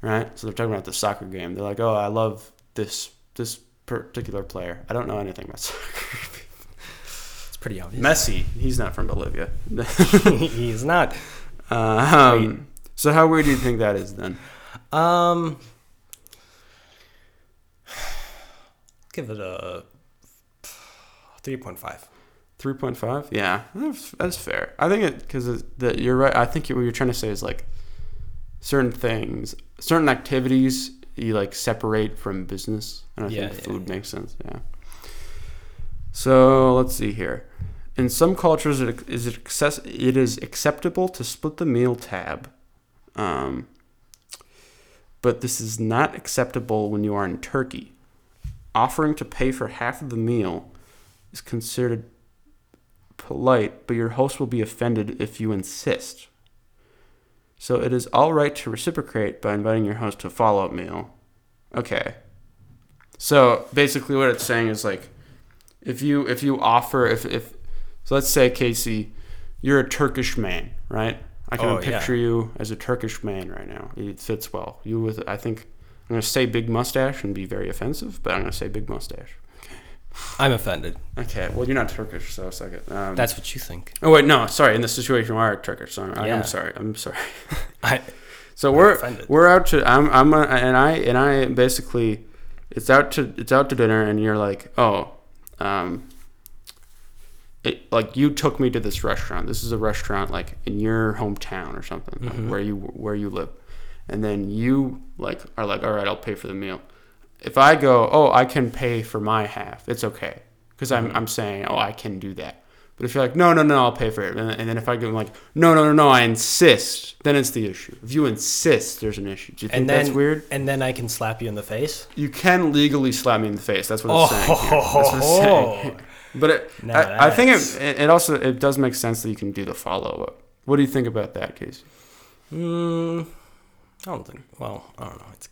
Speaker 1: right? So they're talking about the soccer game. They're like, "Oh, I love this this particular player. I don't know anything about soccer."
Speaker 2: It's pretty obvious.
Speaker 1: Messi, he's not from Bolivia.
Speaker 2: He's not.
Speaker 1: um, So how weird do you think that is then?
Speaker 2: Um, give it a three point five.
Speaker 1: Three point five. Yeah, that's, that's fair. I think it because that you're right. I think what you're trying to say is like certain things, certain activities you like separate from business, and I
Speaker 2: Yeah,
Speaker 1: think food
Speaker 2: yeah.
Speaker 1: makes sense. Yeah. So let's see here. In some cultures, it is it, access, it is acceptable to split the meal tab, um, but this is not acceptable when you are in Turkey. Offering to pay for half of the meal is considered polite, but your host will be offended if you insist. So it is all right to reciprocate by inviting your host to a follow up meal. Okay. So basically, what it's saying is like, if you if you offer if if so, let's say Kasey, you're a Turkish man, right? I can
Speaker 2: Oh, yeah.
Speaker 1: picture you as a Turkish man right now. It fits well. You with I think I'm gonna say big mustache and be very offensive, but I'm gonna say big mustache.
Speaker 2: I'm offended.
Speaker 1: Okay, well you're not Turkish, so second. Um,
Speaker 2: That's what you think.
Speaker 1: Oh wait, no, sorry. In this situation, we are Turkish. So I,
Speaker 2: Yeah.
Speaker 1: I'm sorry. I'm sorry.
Speaker 2: I
Speaker 1: So we're
Speaker 2: offended.
Speaker 1: we're out to I'm I'm a, and I and I basically it's out to it's out to dinner and you're like oh um it, like you took me to this restaurant this is a restaurant like in your hometown or something like,
Speaker 2: Mhm.
Speaker 1: where you where you live and then you like are like all right I'll pay for the meal if I go oh I can pay for my half it's okay because I'm
Speaker 2: Mhm.
Speaker 1: I'm saying oh I can do that but if you're like, no, no, no, I'll pay for it, and, and then if I go like, no, no, no, no, I insist, then it's the issue. If you insist, there's an issue. Do you think
Speaker 2: and then
Speaker 1: that's weird?
Speaker 2: And then I can slap you in the face.
Speaker 1: You can legally slap me in the face. That's what it's saying. Here. That's what it's saying. But it,
Speaker 2: Now
Speaker 1: I, I think it, it, also it does make sense that you can do the follow up. What do you think about that, Kasey?
Speaker 2: Mm, I don't think. Well, I don't know. It's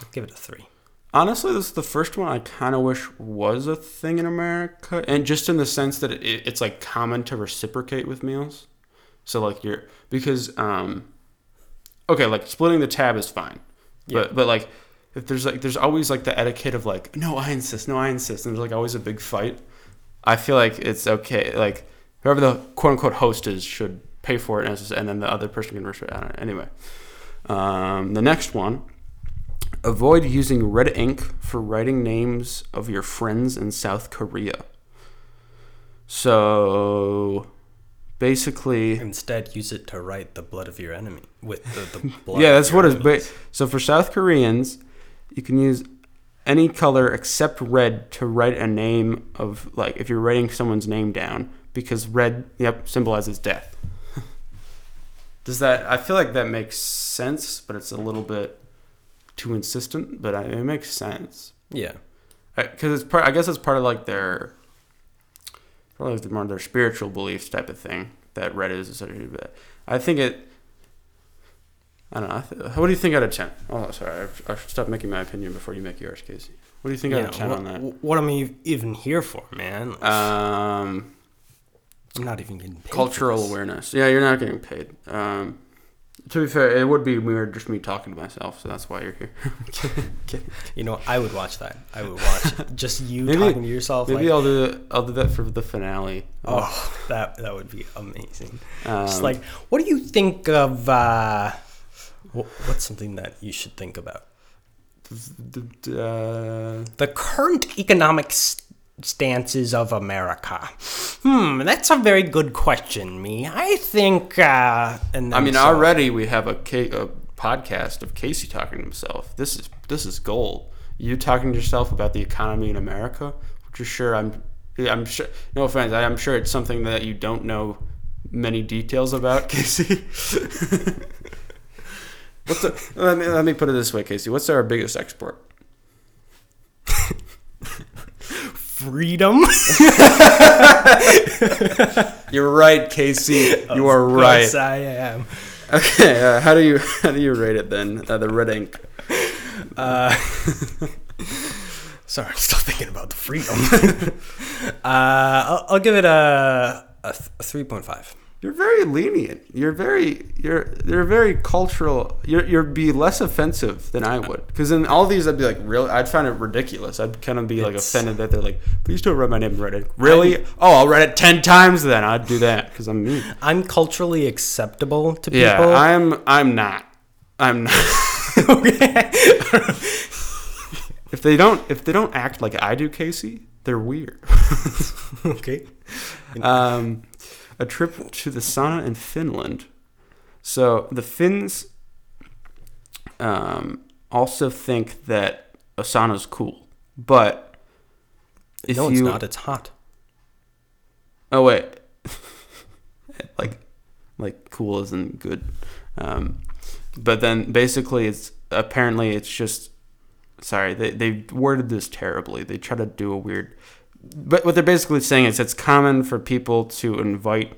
Speaker 2: I'd give it a three.
Speaker 1: Honestly, this is the first one I kind of wish was a thing in America, and just in the sense that it, it's like common to reciprocate with meals. So like you're because um, okay, like splitting the tab is fine,
Speaker 2: Yeah.
Speaker 1: but but like if there's like there's always like the etiquette of like no I insist, no I insist, and there's like always a big fight. I feel like it's okay, like whoever the quote unquote host is should pay for it, and, just- and then the other person can restrict. I don't know. Anyway, um, the next one. Avoid using red ink for writing names of your friends in South Korea. So basically,
Speaker 2: Instead, use it to write the blood of your enemy with the, the blood.
Speaker 1: yeah, that's what it's. Ba- so for South Koreans, you can use any color except red to write a name of like if you're writing someone's name down because red, yep, symbolizes death. Does that? I feel like that makes sense, but it's a little bit too insistent. But I, it makes sense.
Speaker 2: Yeah.
Speaker 1: because it's part. I guess it's part of like their, probably like more their spiritual beliefs type of thing that red is associated with. it. I think it. I don't know. Th- what do you think out of ten? Oh, sorry. I, I should stop making my opinion before you make yours, Kasey. What do you think out
Speaker 2: Yeah,
Speaker 1: of ten
Speaker 2: what,
Speaker 1: on that?
Speaker 2: What am I even here for, man?
Speaker 1: Um,
Speaker 2: I'm not even getting paid.
Speaker 1: cultural awareness. Yeah, you're not getting paid. Um, to be fair, it would be weird just me talking to myself, so that's why you're here.
Speaker 2: You know, I would watch that. I would watch just you
Speaker 1: Maybe-
Speaker 2: talking to yourself.
Speaker 1: Maybe
Speaker 2: like,
Speaker 1: I'll do I'll do that for the finale.
Speaker 2: oh, that that would be amazing.
Speaker 1: Um,
Speaker 2: Just like, what do you think of? uh wh- What's something that you should think about?
Speaker 1: uh,
Speaker 2: The current economic s- stances of America. Hmm, that's a very good question, me. I think. uh and
Speaker 1: I mean,
Speaker 2: so-
Speaker 1: already we have a, a podcast of Kasey talking to himself. This is this is gold. You talking to yourself about the economy in America, which is sure I'm I'm sure. No offense, I'm sure it's something that you don't know many details about, Kasey. What's the, let me let me put it this way, Kasey. What's our biggest export?
Speaker 2: Freedom.
Speaker 1: You're right, Kasey. You are right.
Speaker 2: Yes, I am.
Speaker 1: Okay, uh, how do you how do you rate it then? Uh, the red ink.
Speaker 2: Uh, sorry, I'm still thinking about the freedom. uh, I'll, I'll give it a, a, th- a 3.5.
Speaker 1: You're very lenient. You're very you're you're very cultural. You're you'd be less offensive than I would. Because in all these, I'd be like, really, I'd find it ridiculous. I'd kind of be like
Speaker 2: It's-
Speaker 1: offended that they're like, please don't write my name in Reddit. Really? oh, I'll write it ten times then. I'd do that because I'm mean.
Speaker 2: I'm culturally acceptable to people.
Speaker 1: Yeah, I'm I'm not. I'm not. Okay. if they don't if they don't act like I do, Kasey, they're weird.
Speaker 2: okay.
Speaker 1: um, a trip to the sauna in Finland. So the Finns um, also think that a sauna is cool, but if
Speaker 2: no, it's
Speaker 1: you
Speaker 2: not. It's hot.
Speaker 1: oh wait, like like cool isn't good, um, but then basically it's apparently it's just sorry they they worded this terribly. They try to do a weird but what they're basically saying is it's common for people to invite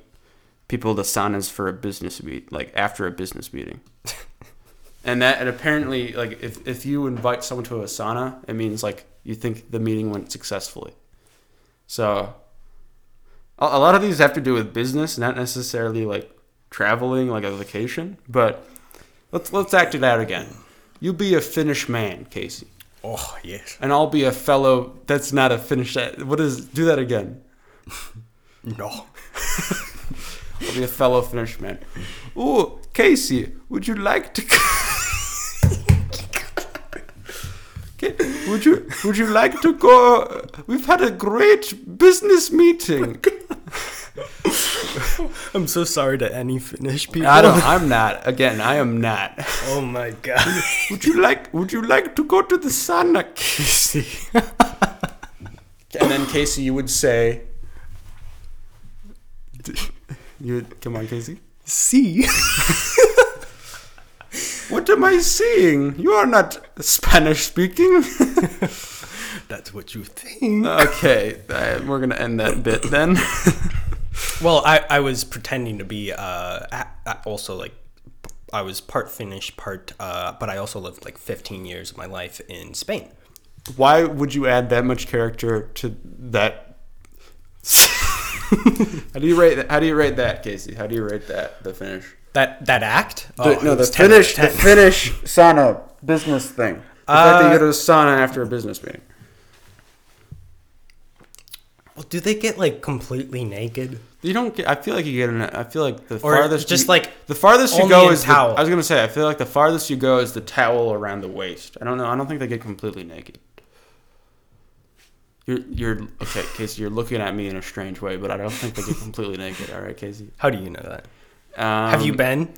Speaker 1: people to saunas for a business meet, like after a business meeting. and that and apparently like if, if you invite someone to a sauna, it means like you think the meeting went successfully. So a, a lot of these have to do with business, not necessarily like traveling like a vacation, but let's let's act it out again. You be a Finnish man, Kasey
Speaker 2: Oh yes.
Speaker 1: and I'll be a fellow. That's not a Finnish. What is? Do that again.
Speaker 2: No.
Speaker 1: I'll be a fellow Finnish man. Ooh, Kasey, would you like to? Would you Would you like to go? We've had a great business meeting.
Speaker 2: I'm so sorry to any Finnish people.
Speaker 1: I don't. I'm not. Again, I am not.
Speaker 2: Oh my god.
Speaker 1: Would you like Would you like to go to the sauna, Kasey? and then Kasey, you would say. You would, come on, Kasey.
Speaker 2: See.
Speaker 1: What am I seeing? You are not Spanish speaking.
Speaker 2: That's what you think.
Speaker 1: okay, uh, we're gonna end that bit then.
Speaker 2: Well, I, I was pretending to be uh a- a- also like I was part Finnish, part uh but I also lived like 15 years of my life in Spain.
Speaker 1: Why would you add that much character to that? how do you rate that? How do you rate that, Kasey? How do you rate that? The finish.
Speaker 2: That that act?
Speaker 1: The,
Speaker 2: Oh,
Speaker 1: no, the
Speaker 2: was 10 out of
Speaker 1: finish. The
Speaker 2: 10.
Speaker 1: finish sauna business thing. The fact that you go to a sauna after a business meeting.
Speaker 2: Well, do they get like completely naked?
Speaker 1: You don't get. I feel like you get. An, I feel like the
Speaker 2: Or
Speaker 1: farthest.
Speaker 2: just
Speaker 1: you,
Speaker 2: like
Speaker 1: the farthest you go is. The,
Speaker 2: towel.
Speaker 1: I was gonna say. I feel like the farthest you go is the towel around the waist. I don't know. I don't think they get completely naked. You're you're okay, Kasey. You're looking at me in a strange way, but I don't think they get completely naked. All right, Kasey.
Speaker 2: How do you know that?
Speaker 1: Um,
Speaker 2: Have you been?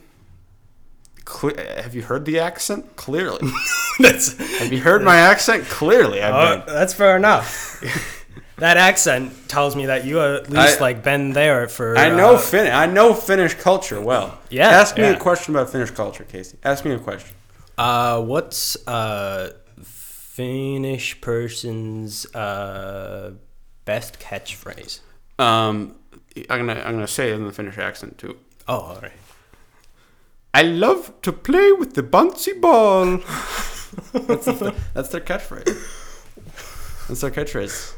Speaker 1: Cle- have you heard the accent? Clearly.
Speaker 2: That's
Speaker 1: have you heard my accent? Clearly, I've
Speaker 2: Oh,
Speaker 1: been.
Speaker 2: that's fair enough. that accent tells me that you at least
Speaker 1: I-
Speaker 2: like been there for.
Speaker 1: I know
Speaker 2: uh,
Speaker 1: Fin. I know Finnish culture well.
Speaker 2: Yeah,
Speaker 1: Ask me
Speaker 2: yeah.
Speaker 1: a question about Finnish culture, Kasey. Ask me a question.
Speaker 2: Uh, what's uh Finnish person's uh best catchphrase?
Speaker 1: Um, I'm gonna I'm gonna say it in the Finnish accent too.
Speaker 2: Oh, all right.
Speaker 1: I love to play with the bouncy ball. that's, the, that's their catchphrase. That's their catchphrase.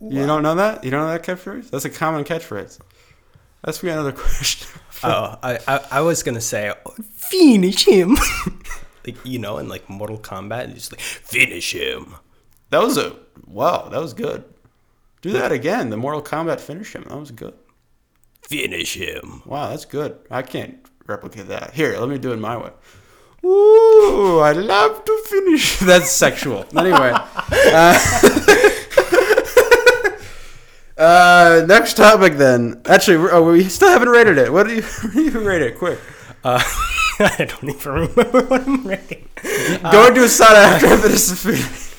Speaker 1: You don't know that? You don't know that catchphrase? That's a common catchphrase. Ask me another question.
Speaker 2: Oh, I, I I was gonna say finish him. like you know, in like Mortal Kombat, just like finish him.
Speaker 1: That was a wow. That was good. Do that again. The Mortal Kombat finish him. That was good.
Speaker 2: Finish him.
Speaker 1: Wow, that's good. I can't replicate that. Here, let me do it my way. Ooh, I love to finish. That's sexual. Anyway. Uh, uh, next topic then. Actually, oh, we still haven't rated it. What do you, what do you rate it? Quick.
Speaker 2: Uh, I don't even remember what I'm rating.
Speaker 1: Go into a sauna after I finish.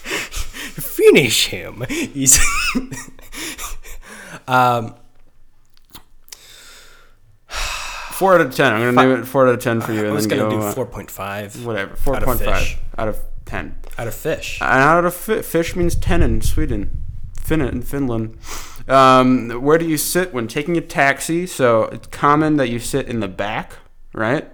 Speaker 2: Finish him. He's. um.
Speaker 1: Four out of ten. I'm gonna name it four out of ten for you,
Speaker 2: I
Speaker 1: and
Speaker 2: was
Speaker 1: then
Speaker 2: gonna
Speaker 1: go
Speaker 2: do
Speaker 1: uh,
Speaker 2: four point five.
Speaker 1: whatever. Four point five
Speaker 2: out of
Speaker 1: point out of ten.
Speaker 2: Out of fish.
Speaker 1: And out of fi- fish means ten in Sweden, Fin in Finland. Um, where do you sit when taking a taxi? So it's common that you sit in the back, right?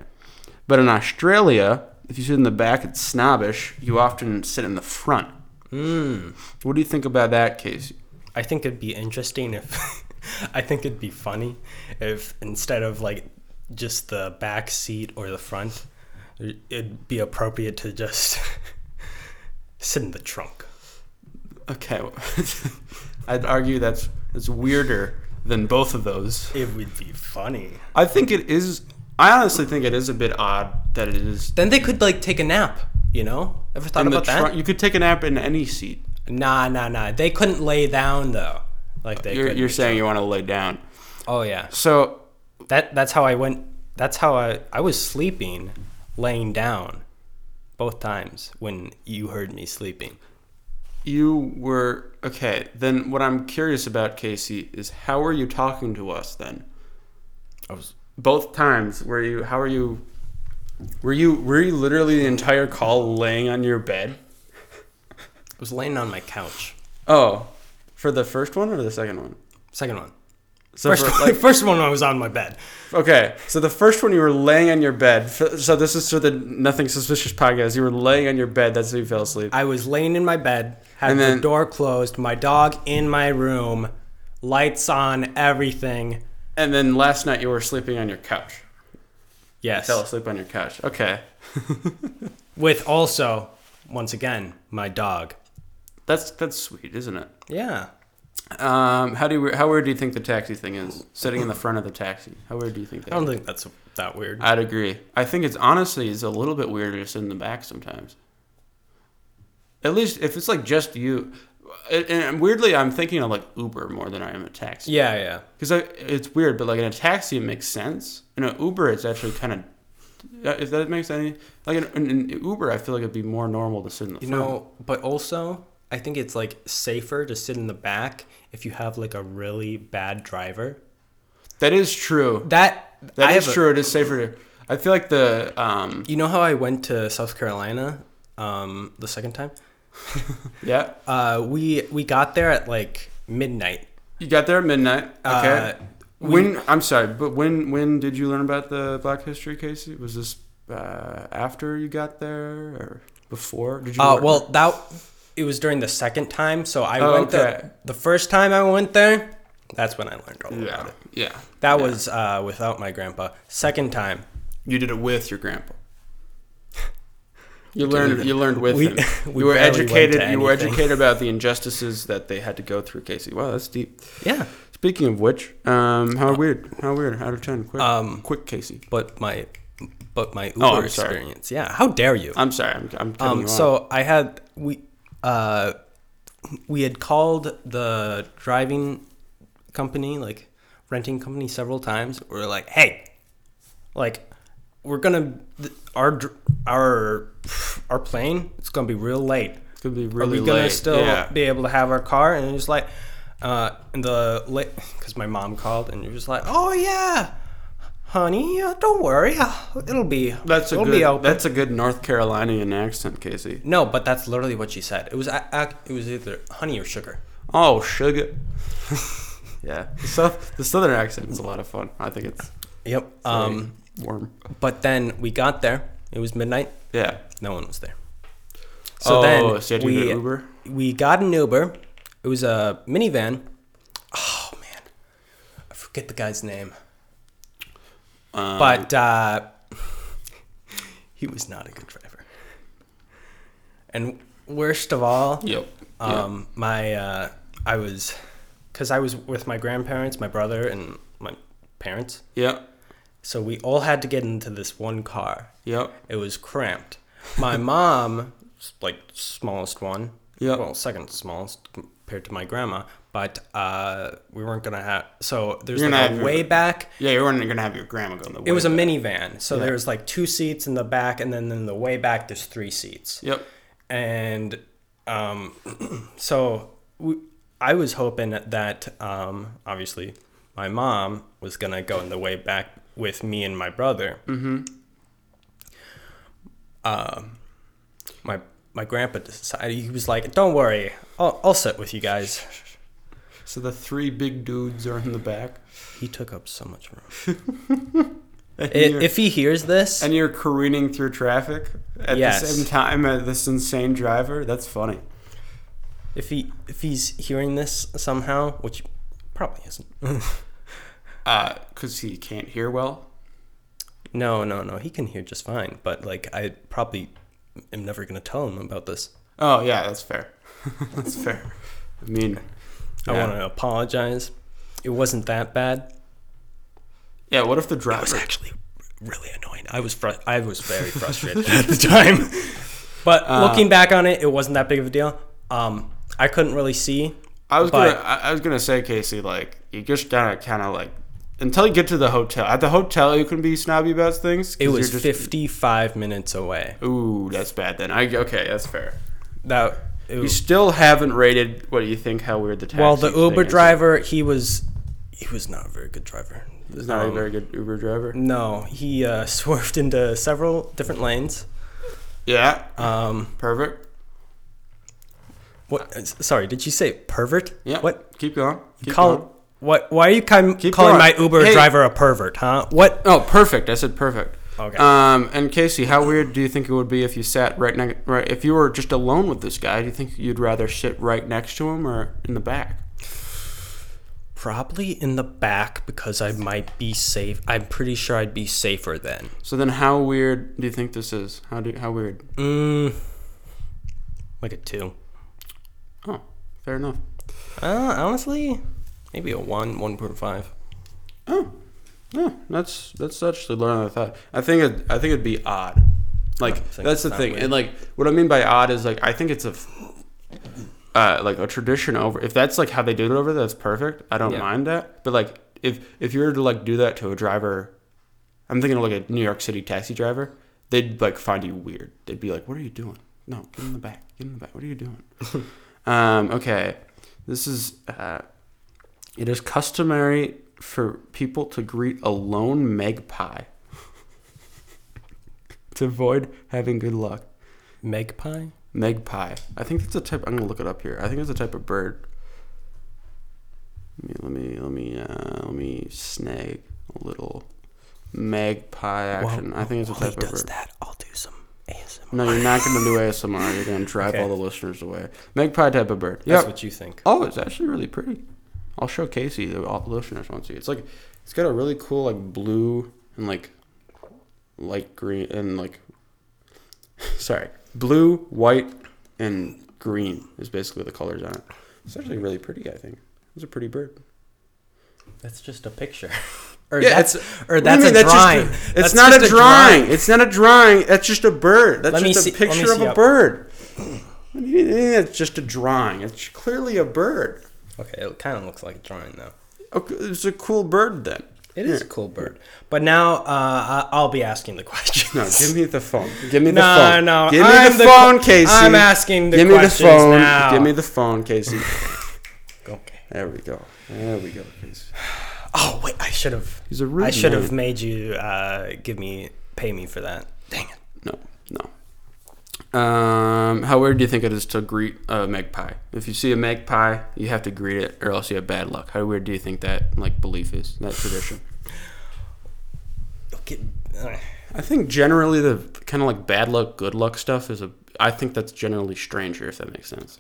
Speaker 1: But in Australia, if you sit in the back, it's snobbish. You often sit in the front.
Speaker 2: Mm.
Speaker 1: What do you think about that, Kasey?
Speaker 2: I think it'd be interesting if I think it'd be funny if instead of like just the back seat or the front, it'd be appropriate to just sit in the trunk.
Speaker 1: Okay, I'd argue that's that's weirder than both of those.
Speaker 2: It would be funny.
Speaker 1: I think it is. I honestly think it is a bit odd that it is
Speaker 2: Then they could like take a nap. You know? Ever thought
Speaker 1: in the
Speaker 2: about that?
Speaker 1: You could take a nap in any seat.
Speaker 2: Nah, nah, nah. They couldn't lay down though. Like they.
Speaker 1: You're, you're saying you want to lay down.
Speaker 2: Oh yeah.
Speaker 1: So
Speaker 2: That that's how I went. That's how I I was sleeping, laying down, both times when you heard me sleeping.
Speaker 1: You were okay. Then what I'm curious about, Kasey, is how were you talking to us then?
Speaker 2: I was.
Speaker 1: Both times were you? How are you? Were you? Were you literally the entire call laying on your bed?
Speaker 2: I was laying on my couch.
Speaker 1: Oh, for the first one or the second one?
Speaker 2: Second one.
Speaker 1: So
Speaker 2: First,
Speaker 1: for, like,
Speaker 2: first one I was on my bed.
Speaker 1: okay, so the first one you were laying on your bed. So this is for the Nothing Suspicious podcast. You were laying on your bed. That's how you fell asleep.
Speaker 2: I was laying in my bed, had
Speaker 1: And
Speaker 2: the
Speaker 1: then-
Speaker 2: door closed, my dog in my room, lights on, everything.
Speaker 1: And then last night you were sleeping on your couch.
Speaker 2: Yes.
Speaker 1: Fell asleep on your couch. Okay,
Speaker 2: With also, once again, my dog.
Speaker 1: that's that's sweet, isn't it?
Speaker 2: Yeah.
Speaker 1: Um, how do you, how weird do you think the taxi thing is? Sitting in the front of the taxi. How weird do you think that?
Speaker 2: I don't
Speaker 1: is?
Speaker 2: think that's that weird.
Speaker 1: I'd agree. I think it's honestly it's a little bit weirder to sit in the back sometimes. At least if it's like just you. And- weirdly, I'm thinking of like Uber more than I am a taxi.
Speaker 2: yeah, yeah.
Speaker 1: Because it's weird, but like in a taxi, it makes sense. In an Uber, it's actually kind of. If that makes any like in, in, in Uber, I feel like it'd be more normal to sit in the
Speaker 2: You
Speaker 1: front.
Speaker 2: know, but also, I think it's like safer to sit in the back if you have like a really bad driver.
Speaker 1: that is true.
Speaker 2: That
Speaker 1: That
Speaker 2: I
Speaker 1: is
Speaker 2: have a-
Speaker 1: true. It is safer. To, I feel like the um
Speaker 2: you know how I went to South Carolina um, the second time?
Speaker 1: yeah
Speaker 2: Uh, we we got there at like midnight.
Speaker 1: you got there at midnight. Okay.
Speaker 2: Uh, we-
Speaker 1: when I'm sorry, but when when did you learn about the Black History, Kasey? Was this uh, after you got there or before? Did you?
Speaker 2: Uh, well, that it was during the second time. So I
Speaker 1: Oh,
Speaker 2: went
Speaker 1: okay.
Speaker 2: there. The first time I went there, that's when I learned all about it.
Speaker 1: yeah.
Speaker 2: That
Speaker 1: yeah.
Speaker 2: was uh, without my grandpa. Second time,
Speaker 1: You did it with your grandpa. You learned.
Speaker 2: even-
Speaker 1: You learned with
Speaker 2: we-
Speaker 1: him.
Speaker 2: we
Speaker 1: you were educated. You were educated about the injustices that they had to go through, Kasey. Wow, that's deep.
Speaker 2: yeah.
Speaker 1: Speaking of which, um, how weird? How weird? Out of ten, quick,
Speaker 2: Um,
Speaker 1: quick, Casey.
Speaker 2: But my, but my Uber
Speaker 1: Oh, I'm sorry.
Speaker 2: experience. Yeah. How dare you?
Speaker 1: I'm sorry. I'm, I'm
Speaker 2: Um,
Speaker 1: you off.
Speaker 2: so I had we uh we had called the driving company, like renting company, several times. We are like, hey, like we're gonna th- our our our plane. It's gonna be real late.
Speaker 1: it's gonna be
Speaker 2: Are we gonna
Speaker 1: late.
Speaker 2: still
Speaker 1: yeah.
Speaker 2: be able to have our car? And it's like, uh, and the late because my mom called, and you're just like, oh yeah, honey, uh, don't worry, uh, it'll be
Speaker 1: That's a good. That's a good North Carolinian accent, Kasey.
Speaker 2: No, but that's literally what she said. It was it was either honey or sugar.
Speaker 1: Oh, sugar. yeah, the, south, the southern accent is a lot of fun. I think it's
Speaker 2: Yep. Um,
Speaker 1: warm.
Speaker 2: but then we got there. It was midnight.
Speaker 1: Yeah.
Speaker 2: No one was there.
Speaker 1: oh,
Speaker 2: So then
Speaker 1: so you had to
Speaker 2: we we got an Uber. It was a minivan. Oh man, I forget the guy's name.
Speaker 1: Um,
Speaker 2: But uh, he was not a good driver. And worst of all,
Speaker 1: Yep.
Speaker 2: Um, my uh, I was, cause I was with my grandparents, my brother, and my parents.
Speaker 1: Yep.
Speaker 2: So we all had to get into this one car.
Speaker 1: Yep.
Speaker 2: It was cramped. My mom, like smallest one.
Speaker 1: Yep.
Speaker 2: Well, second smallest compared to my grandma. But uh, we weren't gonna have. So there's
Speaker 1: You're
Speaker 2: like a
Speaker 1: your-
Speaker 2: way back.
Speaker 1: Yeah, you weren't gonna have your grandma go in the way.
Speaker 2: It was a minivan. So
Speaker 1: Yeah.
Speaker 2: there's like two seats in the back, and then in the way back there's three seats
Speaker 1: Yep.
Speaker 2: and um, so we, I was hoping that um, obviously my mom was gonna go in the way back with me and my brother.
Speaker 1: Mm-hmm.
Speaker 2: Um, my my grandpa decided he was like, "Don't worry, I'll I'll sit with you guys."
Speaker 1: So the three big dudes are in the back.
Speaker 2: He took up so much room. If he hears this,
Speaker 1: and you're careening through traffic at
Speaker 2: Yes.
Speaker 1: the same time as this insane driver. That's funny.
Speaker 2: if he if he's hearing this somehow, which probably isn't.
Speaker 1: Uh, cause he can't hear well.
Speaker 2: no, no, no. He can hear just fine, but like I probably am never gonna tell him about this.
Speaker 1: Oh yeah, that's fair. that's fair. I mean,
Speaker 2: I want to apologize. It wasn't that bad.
Speaker 1: Yeah. What if the driver?
Speaker 2: was actually really annoying. I was fr- I was very frustrated at the time. But
Speaker 1: Uh,
Speaker 2: looking back on it, it wasn't that big of a deal. Um, I couldn't really see.
Speaker 1: I was
Speaker 2: but-
Speaker 1: gonna. I, I was gonna say, Kasey, like you just gotta kind of like until you get to the hotel. At the hotel, you can be snobby about things.
Speaker 2: It was
Speaker 1: just-
Speaker 2: 55 minutes away.
Speaker 1: Ooh, that's bad. Then I okay, that's fair.
Speaker 2: That it
Speaker 1: You still haven't rated what do you think how weird the taxi.
Speaker 2: well, the Uber
Speaker 1: is.
Speaker 2: driver, he was he was not a very good driver.
Speaker 1: He's not a
Speaker 2: Um,
Speaker 1: very good Uber driver.
Speaker 2: No, he uh, swerved into several different lanes.
Speaker 1: Yeah,
Speaker 2: Um,
Speaker 1: perfect.
Speaker 2: what? Sorry, did you say pervert?
Speaker 1: Yeah.
Speaker 2: What?
Speaker 1: Keep going. Keep
Speaker 2: Call
Speaker 1: going.
Speaker 2: What? Why are you calling,
Speaker 1: Keep
Speaker 2: calling
Speaker 1: going.
Speaker 2: my Uber
Speaker 1: Hey.
Speaker 2: driver a pervert? Huh? What?
Speaker 1: Oh, perfect. I said perfect.
Speaker 2: Okay.
Speaker 1: Um, and Kasey, how weird do you think it would be if you sat right next, right? If you were just alone with this guy, do you think you'd rather sit right next to him or in the back?
Speaker 2: Probably in the back because I might be safe. I'm pretty sure I'd be safer then.
Speaker 1: So then, how weird do you think this is? How do how weird?
Speaker 2: Mm, like a two.
Speaker 1: Oh, fair enough.
Speaker 2: Uh, honestly, maybe a one, one point five.
Speaker 1: Oh, no, that's that's actually lower than I thought. I think it, I think it'd be odd. Like that's the thing,
Speaker 2: weird.
Speaker 1: and like what I mean by odd is like I think it's a uh, like a tradition over. If that's like how they do it over there, that's perfect. I don't
Speaker 2: Yeah.
Speaker 1: mind that. But like if if you were to like do that to a driver, I'm thinking of like a New York City taxi driver, they'd like find you weird. They'd be like, "What are you doing? No, get in the back. Get in the back. What are you doing?" um, okay, this is. Uh, it is customary for people to greet a lone magpie to avoid having good luck.
Speaker 2: Magpie.
Speaker 1: Magpie. I think that's a type. I'm gonna look it up here. I think it's a type of bird. Let me let me let me uh, let me snag a little magpie action.
Speaker 2: While-
Speaker 1: I think it's a type of bird.
Speaker 2: that, I'll do some ASMR.
Speaker 1: No, you're not gonna do ASMR. You're gonna drive
Speaker 2: Okay.
Speaker 1: all the listeners away. Magpie type of bird.
Speaker 2: That's what you think.
Speaker 1: Oh, it's actually really pretty. I'll show Kasey the listeners see. It's like it's got a really cool like blue and like light green and like sorry blue, white, and green is basically the colors on it. It's actually really pretty. I think it's a pretty bird.
Speaker 2: That's just a picture. or
Speaker 1: Yeah,
Speaker 2: that's
Speaker 1: it's-
Speaker 2: or that's a
Speaker 1: mean? That's just
Speaker 2: drawing.
Speaker 1: it's
Speaker 2: That's
Speaker 1: not
Speaker 2: just
Speaker 1: a drawing. It's not a drawing. That's just a bird. That's
Speaker 2: Let
Speaker 1: just a
Speaker 2: see-
Speaker 1: picture of a bird. What do you mean It's just a drawing. It's clearly a bird.
Speaker 2: Okay, it kind of looks like a drawing though.
Speaker 1: Okay, It's a cool bird then.
Speaker 2: It is a cool bird. But now uh, I'll be asking the questions.
Speaker 1: No, give me the phone. Give me the
Speaker 2: No,
Speaker 1: phone.
Speaker 2: no, no.
Speaker 1: Give me
Speaker 2: I'm
Speaker 1: the
Speaker 2: the
Speaker 1: phone,
Speaker 2: que-
Speaker 1: Kasey.
Speaker 2: I'm asking the question.
Speaker 1: Give me the phone.
Speaker 2: now.
Speaker 1: Give me the phone, Kasey.
Speaker 2: Okay.
Speaker 1: there we go. There we go, Kasey.
Speaker 2: Oh wait, I should have.
Speaker 1: He's a rude
Speaker 2: I should have made you uh, give me pay me for that. Dang it.
Speaker 1: No, no. Um, how weird do you think it is to greet a magpie? If you see a magpie, you have to greet it, or else you have bad luck. How weird do you think that like belief is? That tradition?
Speaker 2: Okay. uh,
Speaker 1: I think generally the kind of like bad luck, good luck stuff is a. I think that's generally stranger, if that makes sense.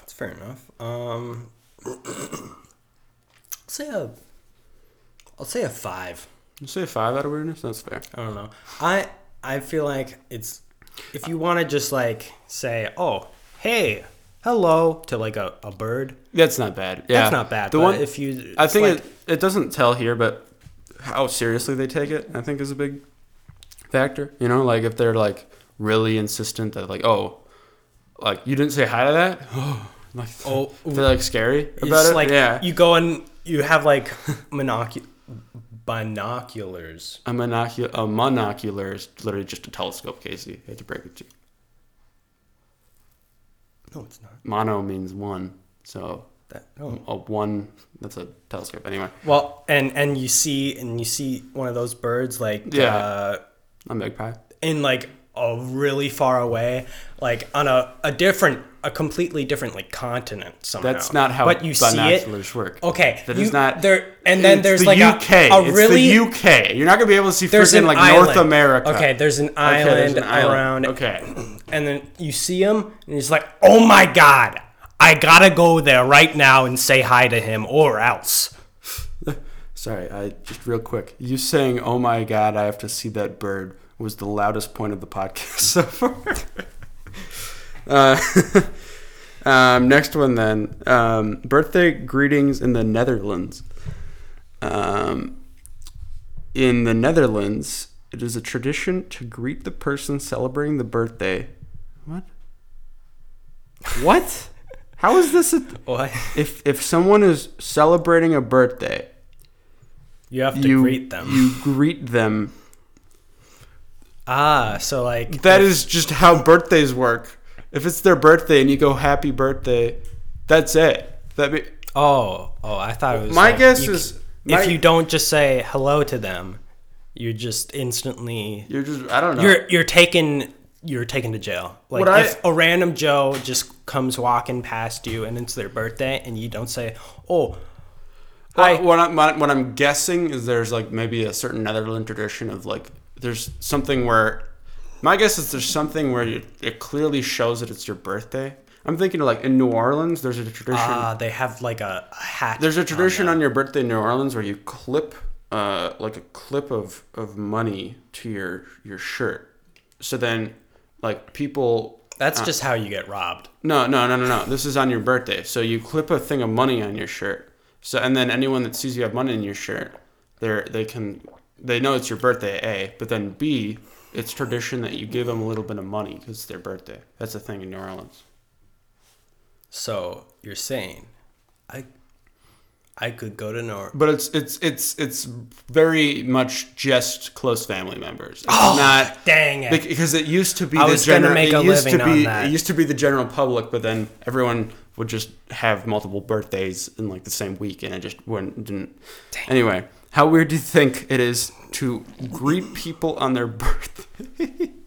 Speaker 2: That's fair enough. Um, I'll say a. I'll say a five.
Speaker 1: You say a five out of weirdness. That's fair.
Speaker 2: I don't know. I I feel like it's if you want to just like say, oh, hey, hello to like a, a bird.
Speaker 1: That's not bad. Yeah,
Speaker 2: That's not bad.
Speaker 1: The
Speaker 2: but
Speaker 1: one
Speaker 2: if you,
Speaker 1: I think
Speaker 2: like-
Speaker 1: it, it doesn't tell here, but how seriously they take it, I think, is a big factor. You know, like if they're like really insistent that like, oh, like you didn't say hi to that, oh, like
Speaker 2: Oh,
Speaker 1: they're like scary
Speaker 2: it's
Speaker 1: about it.
Speaker 2: like
Speaker 1: yeah,
Speaker 2: you go and you have like monocu- binoculars.
Speaker 1: a monocular, a monocular is literally just a telescope, Kasey. I hate to break it to you.
Speaker 2: No, it's not.
Speaker 1: Mono means one, so
Speaker 2: That no.
Speaker 1: a one that's a telescope. Anyway,
Speaker 2: Well, and and you see and you see one of those birds like
Speaker 1: Yeah.
Speaker 2: uh,
Speaker 1: a magpie.
Speaker 2: in like a really far away, like on a, a different, a completely different like continent somehow.
Speaker 1: That's not how
Speaker 2: but you see it.
Speaker 1: work.
Speaker 2: Okay,
Speaker 1: That
Speaker 2: you,
Speaker 1: is not.
Speaker 2: there. And then there's
Speaker 1: the
Speaker 2: like
Speaker 1: UK.
Speaker 2: a, a
Speaker 1: it's
Speaker 2: really
Speaker 1: the UK. You're not gonna be able to see
Speaker 2: there's
Speaker 1: freaking like
Speaker 2: island.
Speaker 1: North America.
Speaker 2: Okay, there's an
Speaker 1: Okay, there's an island.
Speaker 2: around.
Speaker 1: Okay.
Speaker 2: and then you see him, and he's like, "Oh my god, I gotta go there right now and say hi to him, or else.
Speaker 1: Sorry, I just real quick. You saying "Oh my God, I have to see that bird" was the loudest point of the podcast so far. uh, um, next one then. Um, birthday greetings in the Netherlands. Um, in the Netherlands, it is a tradition to greet the person celebrating the birthday. What? What? How is this? A,
Speaker 2: What?
Speaker 1: if if someone is celebrating a birthday,
Speaker 2: You have to
Speaker 1: you
Speaker 2: greet them.
Speaker 1: You greet them.
Speaker 2: Ah, so like
Speaker 1: That
Speaker 2: if-
Speaker 1: is just how birthdays work. If it's their birthday and you go happy birthday, that's it. That be,
Speaker 2: Oh, oh, I thought it was.
Speaker 1: My
Speaker 2: like
Speaker 1: guess
Speaker 2: you
Speaker 1: is- my-
Speaker 2: if you don't just say hello to them, you just instantly
Speaker 1: you're just I don't know.
Speaker 2: you're you're taken you're taken to jail. Like
Speaker 1: What
Speaker 2: if a random Joe just comes walking past you and it's their birthday and you don't say, "Oh,
Speaker 1: Well,
Speaker 2: hi,"
Speaker 1: what, I'm, what what I'm guessing is there's like maybe a certain Netherlands tradition of like there's something where my guess is there's something where you, it clearly shows that it's your birthday. I'm thinking like in New Orleans there's a tradition.
Speaker 2: ah, they have like a, a hat.
Speaker 1: There's a tradition
Speaker 2: them.
Speaker 1: on your birthday in New Orleans where you clip uh, like a clip of, of money to your your shirt. So then like people
Speaker 2: That's just how you get robbed.
Speaker 1: no no no no no this is on your birthday. So you clip a thing of money on your shirt. So and then anyone that sees you have money in your shirt, they they can they know it's your birthday A, but then B it's tradition that you give them a little bit of money because it's their birthday. That's a thing in New Orleans.
Speaker 2: So you're saying, I, I could go to New Orleans,
Speaker 1: But it's it's it's it's very much just close family members. It's
Speaker 2: Oh,
Speaker 1: not
Speaker 2: dang it.
Speaker 1: because it used to be
Speaker 2: I
Speaker 1: the general.
Speaker 2: make
Speaker 1: it used to
Speaker 2: on
Speaker 1: be
Speaker 2: that.
Speaker 1: it used to be the general public, but then everyone would just have multiple birthdays in like the same week, and it just wouldn't didn't. Anyway, how weird do you think it is to greet people on their birthdays?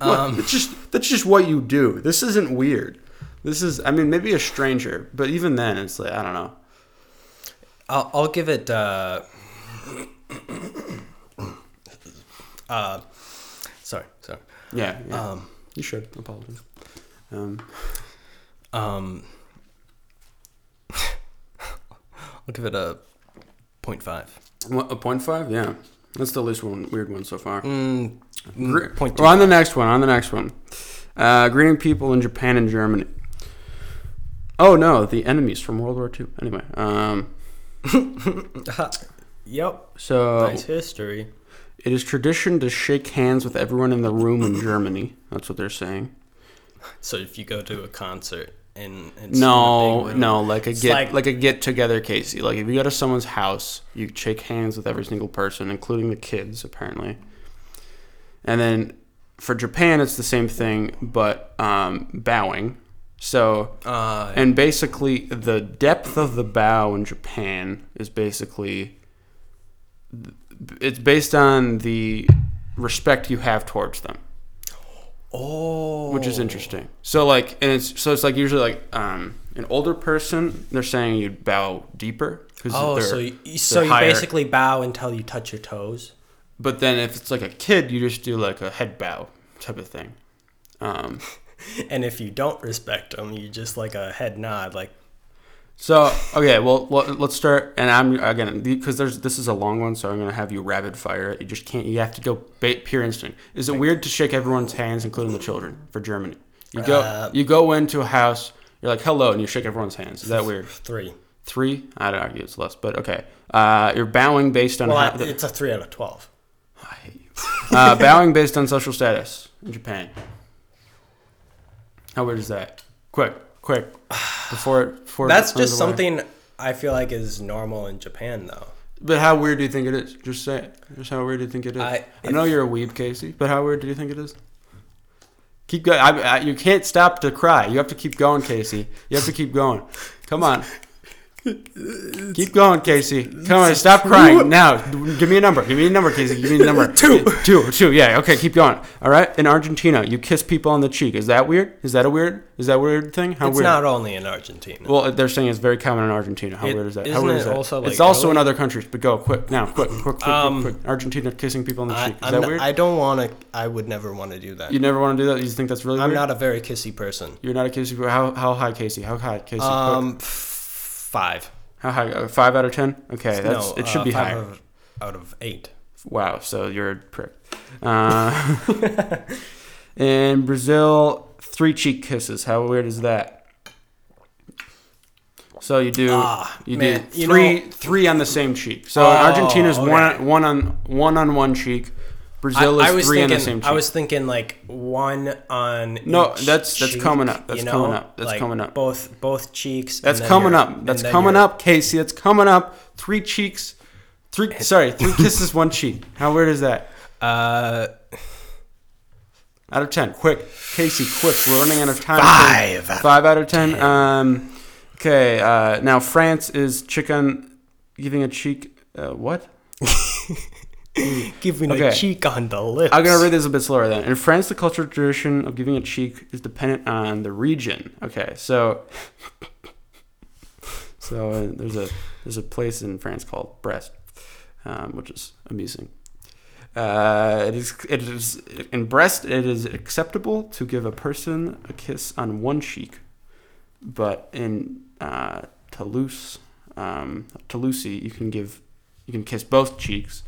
Speaker 2: Um,
Speaker 1: that's just that's just what you do. This isn't weird. This is, I mean, maybe a stranger, but even then, it's like I don't know.
Speaker 2: I'll, I'll give it. Uh, uh, sorry, sorry.
Speaker 1: Yeah, yeah.
Speaker 2: Um,
Speaker 1: you should apologize. Um,
Speaker 2: um, I'll give it a point five.
Speaker 1: what, a point five, yeah. That's the least one weird one so far.
Speaker 2: Mm,
Speaker 1: Gre-
Speaker 2: mm, point
Speaker 1: on the next one. On the next one. Uh, greeting people in Japan and Germany. Oh no, the enemies from World War II. Anyway, um,
Speaker 2: yep.
Speaker 1: so
Speaker 2: Nice history.
Speaker 1: it is tradition to shake hands with everyone in the room in Germany. That's what they're saying.
Speaker 2: So if you go to a concert and it's in a
Speaker 1: No, no, like a
Speaker 2: It's
Speaker 1: get
Speaker 2: like-
Speaker 1: like, a get together, Kasey. Like if you go to someone's house, you shake hands with every single person, including the kids, apparently. And then for Japan, it's the same thing, but um, bowing. So
Speaker 2: Uh,
Speaker 1: and basically, the depth of the bow in Japan is basically it's based on the respect you have towards them,
Speaker 2: oh,
Speaker 1: which is interesting. So like, and it's so it's like usually like um, an older person, they're saying you'd bow deeper because
Speaker 2: Oh, so you, so you
Speaker 1: higher.
Speaker 2: basically bow until you touch your toes.
Speaker 1: But then if it's like a kid, you just do like a head bow type of thing. Um,
Speaker 2: And if you don't respect them, you just like a head nod, like
Speaker 1: So okay, well let's start. And I'm again because there's this is a long one, so I'm gonna have you rapid fire. it. You just can't. You have to go pure instinct. Is it weird to shake everyone's hands, including the children, for Germany? You go
Speaker 2: Uh,
Speaker 1: you go into a house. You're like hello, and you shake everyone's hands. Is that weird?
Speaker 2: three.
Speaker 1: Three? I'd argue it's less, but okay. Uh, you're bowing based on
Speaker 2: Well,
Speaker 1: how,
Speaker 2: I, it's a three out of twelve.
Speaker 1: I hate you. Uh, bowing based on social status in Japan. How weird is that? Quick, quick, before it before
Speaker 2: That's
Speaker 1: runs
Speaker 2: just
Speaker 1: away.
Speaker 2: something I feel like is normal in Japan, though.
Speaker 1: But how weird do you think it is? Just say it. Just how weird do you think it is?
Speaker 2: I-
Speaker 1: I, know you're a weeb, Kasey, but how weird do you think it is? Keep going. I, I, you can't stop to cry. You have to keep going, Kasey. You have to keep going. Come on. Keep going, Kasey. Come on, stop crying now. Give me a number. Give me a number, Kasey. Give me a number.
Speaker 2: Two.
Speaker 1: two, two. Yeah. Okay, keep going. All right. In Argentina, you kiss people on the cheek. Is that weird? Is that a weird? Is that a weird thing? How
Speaker 2: it's
Speaker 1: weird?
Speaker 2: not only in Argentina.
Speaker 1: Well, they're saying it's very common in Argentina. How
Speaker 2: It-
Speaker 1: weird is that? How weird
Speaker 2: it
Speaker 1: is that?
Speaker 2: also,
Speaker 1: it's
Speaker 2: like,
Speaker 1: also in other countries, but go quick now, quick, quick, quick, quick,
Speaker 2: Um,
Speaker 1: quick. Argentina kissing people on the
Speaker 2: I,
Speaker 1: cheek. Is
Speaker 2: I'm
Speaker 1: that
Speaker 2: not-
Speaker 1: weird?
Speaker 2: I don't want to. I would never want to do that.
Speaker 1: you never want to do that. You think that's really
Speaker 2: I'm
Speaker 1: weird?
Speaker 2: not a very kissy person.
Speaker 1: You're not a kissy. Person. How how high, Kasey? How high, Kasey?
Speaker 2: Um, f- five.
Speaker 1: how high? Uh, five out of ten. Okay, that's
Speaker 2: no,
Speaker 1: it. Should
Speaker 2: uh,
Speaker 1: be
Speaker 2: five
Speaker 1: higher.
Speaker 2: Out of, out of eight.
Speaker 1: Wow, so you're a prick. Uh, in Brazil, three cheek kisses. How weird is that? So you do
Speaker 2: Ah,
Speaker 1: you
Speaker 2: man,
Speaker 1: do
Speaker 2: you
Speaker 1: three
Speaker 2: know-
Speaker 1: three on the same cheek. So
Speaker 2: Oh,
Speaker 1: Argentina's one
Speaker 2: okay.
Speaker 1: on, one on one on one cheek.
Speaker 2: I,
Speaker 1: Brazil
Speaker 2: I
Speaker 1: is
Speaker 2: was
Speaker 1: three on
Speaker 2: thinking.
Speaker 1: the same cheek.
Speaker 2: I was thinking like one on.
Speaker 1: No,
Speaker 2: each
Speaker 1: that's- that's
Speaker 2: cheek,
Speaker 1: coming up. That's
Speaker 2: you know?
Speaker 1: coming up. That's
Speaker 2: Like,
Speaker 1: coming up.
Speaker 2: Both both cheeks.
Speaker 1: That's coming up. That's coming up, Kasey. That's coming up. Three cheeks. Three sorry, three kisses, one cheek. How weird is that?
Speaker 2: Uh,
Speaker 1: Out of ten, quick, Kasey, quick. We're running out of time.
Speaker 2: Five.
Speaker 1: Five out of ten. Um, okay. Uh, now France is chicken giving a cheek. Uh, what?
Speaker 2: giving
Speaker 1: Okay.
Speaker 2: a cheek on the lips.
Speaker 1: I'm gonna read this a bit slower then. In France, the cultural tradition of giving a cheek is dependent on the region. Okay, so so uh, there's a there's a place in France called Brest, um, which is amusing. Uh, it is it is in Brest. It is acceptable to give a person a kiss on one cheek, but in uh, Toulouse, um, Toulouse, you can give you can kiss both cheeks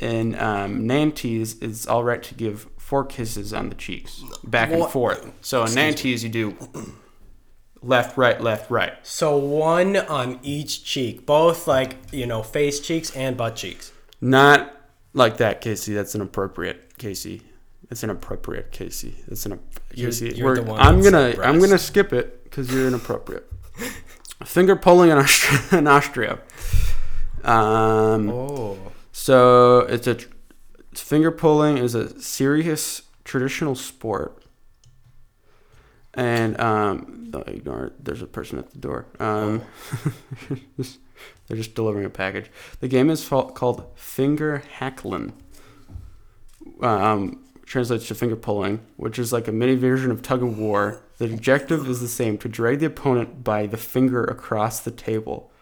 Speaker 1: in um, Nantes, it's all right to give four kisses on the cheeks, back and
Speaker 2: What?
Speaker 1: forth. So in Nantes, you do left, right, left, right.
Speaker 2: So one on each cheek, both like you know face cheeks and butt cheeks.
Speaker 1: Not like that, Kasey. That's inappropriate, Kasey. That's inappropriate, Kasey. That's an Kasey.
Speaker 2: you're
Speaker 1: we're-
Speaker 2: the one
Speaker 1: I'm gonna I'm gonna skip it because you're inappropriate. Finger pulling in Austria. In Austria. Um,
Speaker 2: Oh.
Speaker 1: So it's a finger pulling is a serious traditional sport, and um, ignore it. There's a person at the door. Um, they're just delivering a package. The game is called Finger Hacklin. Um, translates to finger pulling, which is like a mini version of tug of war. The objective is the same: to drag the opponent by the finger across the table.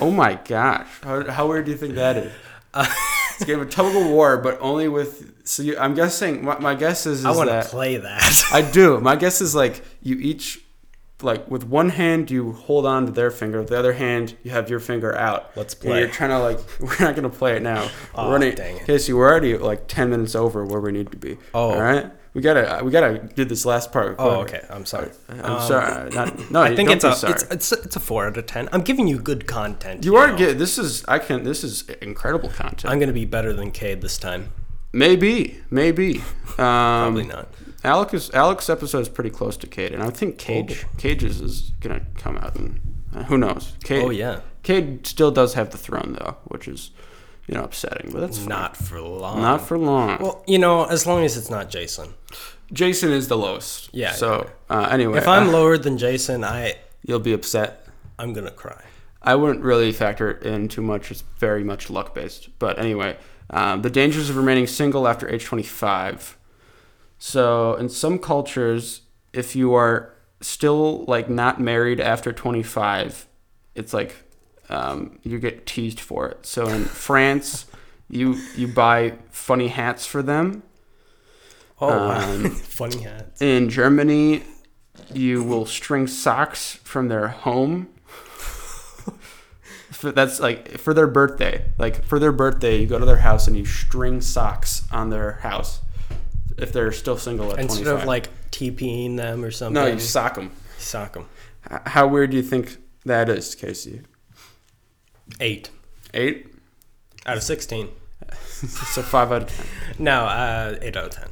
Speaker 1: Oh my gosh! How, how weird do you think that is? It's a game of tug of war, but only with. So you, I'm guessing. My, my guess is, is
Speaker 2: I want to play that.
Speaker 1: I do. My guess is like you each, like with one hand you hold on to their finger, with the other hand you have your finger out.
Speaker 2: Let's
Speaker 1: And
Speaker 2: play.
Speaker 1: you're trying to like. We're not gonna play it now.
Speaker 2: Aw,
Speaker 1: we're running.
Speaker 2: dang it.
Speaker 1: Kasey, we're already like ten minutes over where we need to be.
Speaker 2: Oh.
Speaker 1: all right. We gotta we gotta do this last part.
Speaker 2: oh, okay. I'm sorry.
Speaker 1: I'm
Speaker 2: Um,
Speaker 1: sorry. Not, no,
Speaker 2: I think it's a it's it's a, it's a four out of ten. I'm giving you good content.
Speaker 1: you are
Speaker 2: know.
Speaker 1: get this is I can this is incredible content.
Speaker 2: I'm gonna be better than Cade this time.
Speaker 1: maybe maybe. Um,
Speaker 2: Probably not.
Speaker 1: Alex Alex episode is pretty close to Cade, and I think Cage Cages is gonna come out, and uh, who knows? Cade,
Speaker 2: Oh yeah,
Speaker 1: Cade still does have the throne though, which is you know upsetting, but that's fine.
Speaker 2: not for long.
Speaker 1: not for long.
Speaker 2: Well, you know, as long as it's not Jason.
Speaker 1: Jason is the lowest.
Speaker 2: Yeah,
Speaker 1: So uh, anyway,
Speaker 2: If I'm
Speaker 1: uh,
Speaker 2: lower than Jason, I
Speaker 1: you'll be upset.
Speaker 2: I'm gonna cry.
Speaker 1: I wouldn't really factor it in too much. It's very much luck based. But anyway, um, the dangers of remaining single after age 25. So in some cultures, if you are still like not married after 25, it's like um, you get teased for it. So in France, you you buy funny hats for them.
Speaker 2: Oh, wow.
Speaker 1: Um,
Speaker 2: funny hats.
Speaker 1: In Germany, you will string socks from their home. That's like for their birthday. Like for their birthday, you go to their house and you string socks on their house if they're still single at
Speaker 2: Instead
Speaker 1: 25.
Speaker 2: of like TPing them or something.
Speaker 1: no, you sock them.
Speaker 2: sock them.
Speaker 1: How weird do you think that is, Kasey?
Speaker 2: Eight
Speaker 1: Eight.
Speaker 2: out of sixteen.
Speaker 1: So five out of ten.
Speaker 2: No, uh, eight out of ten.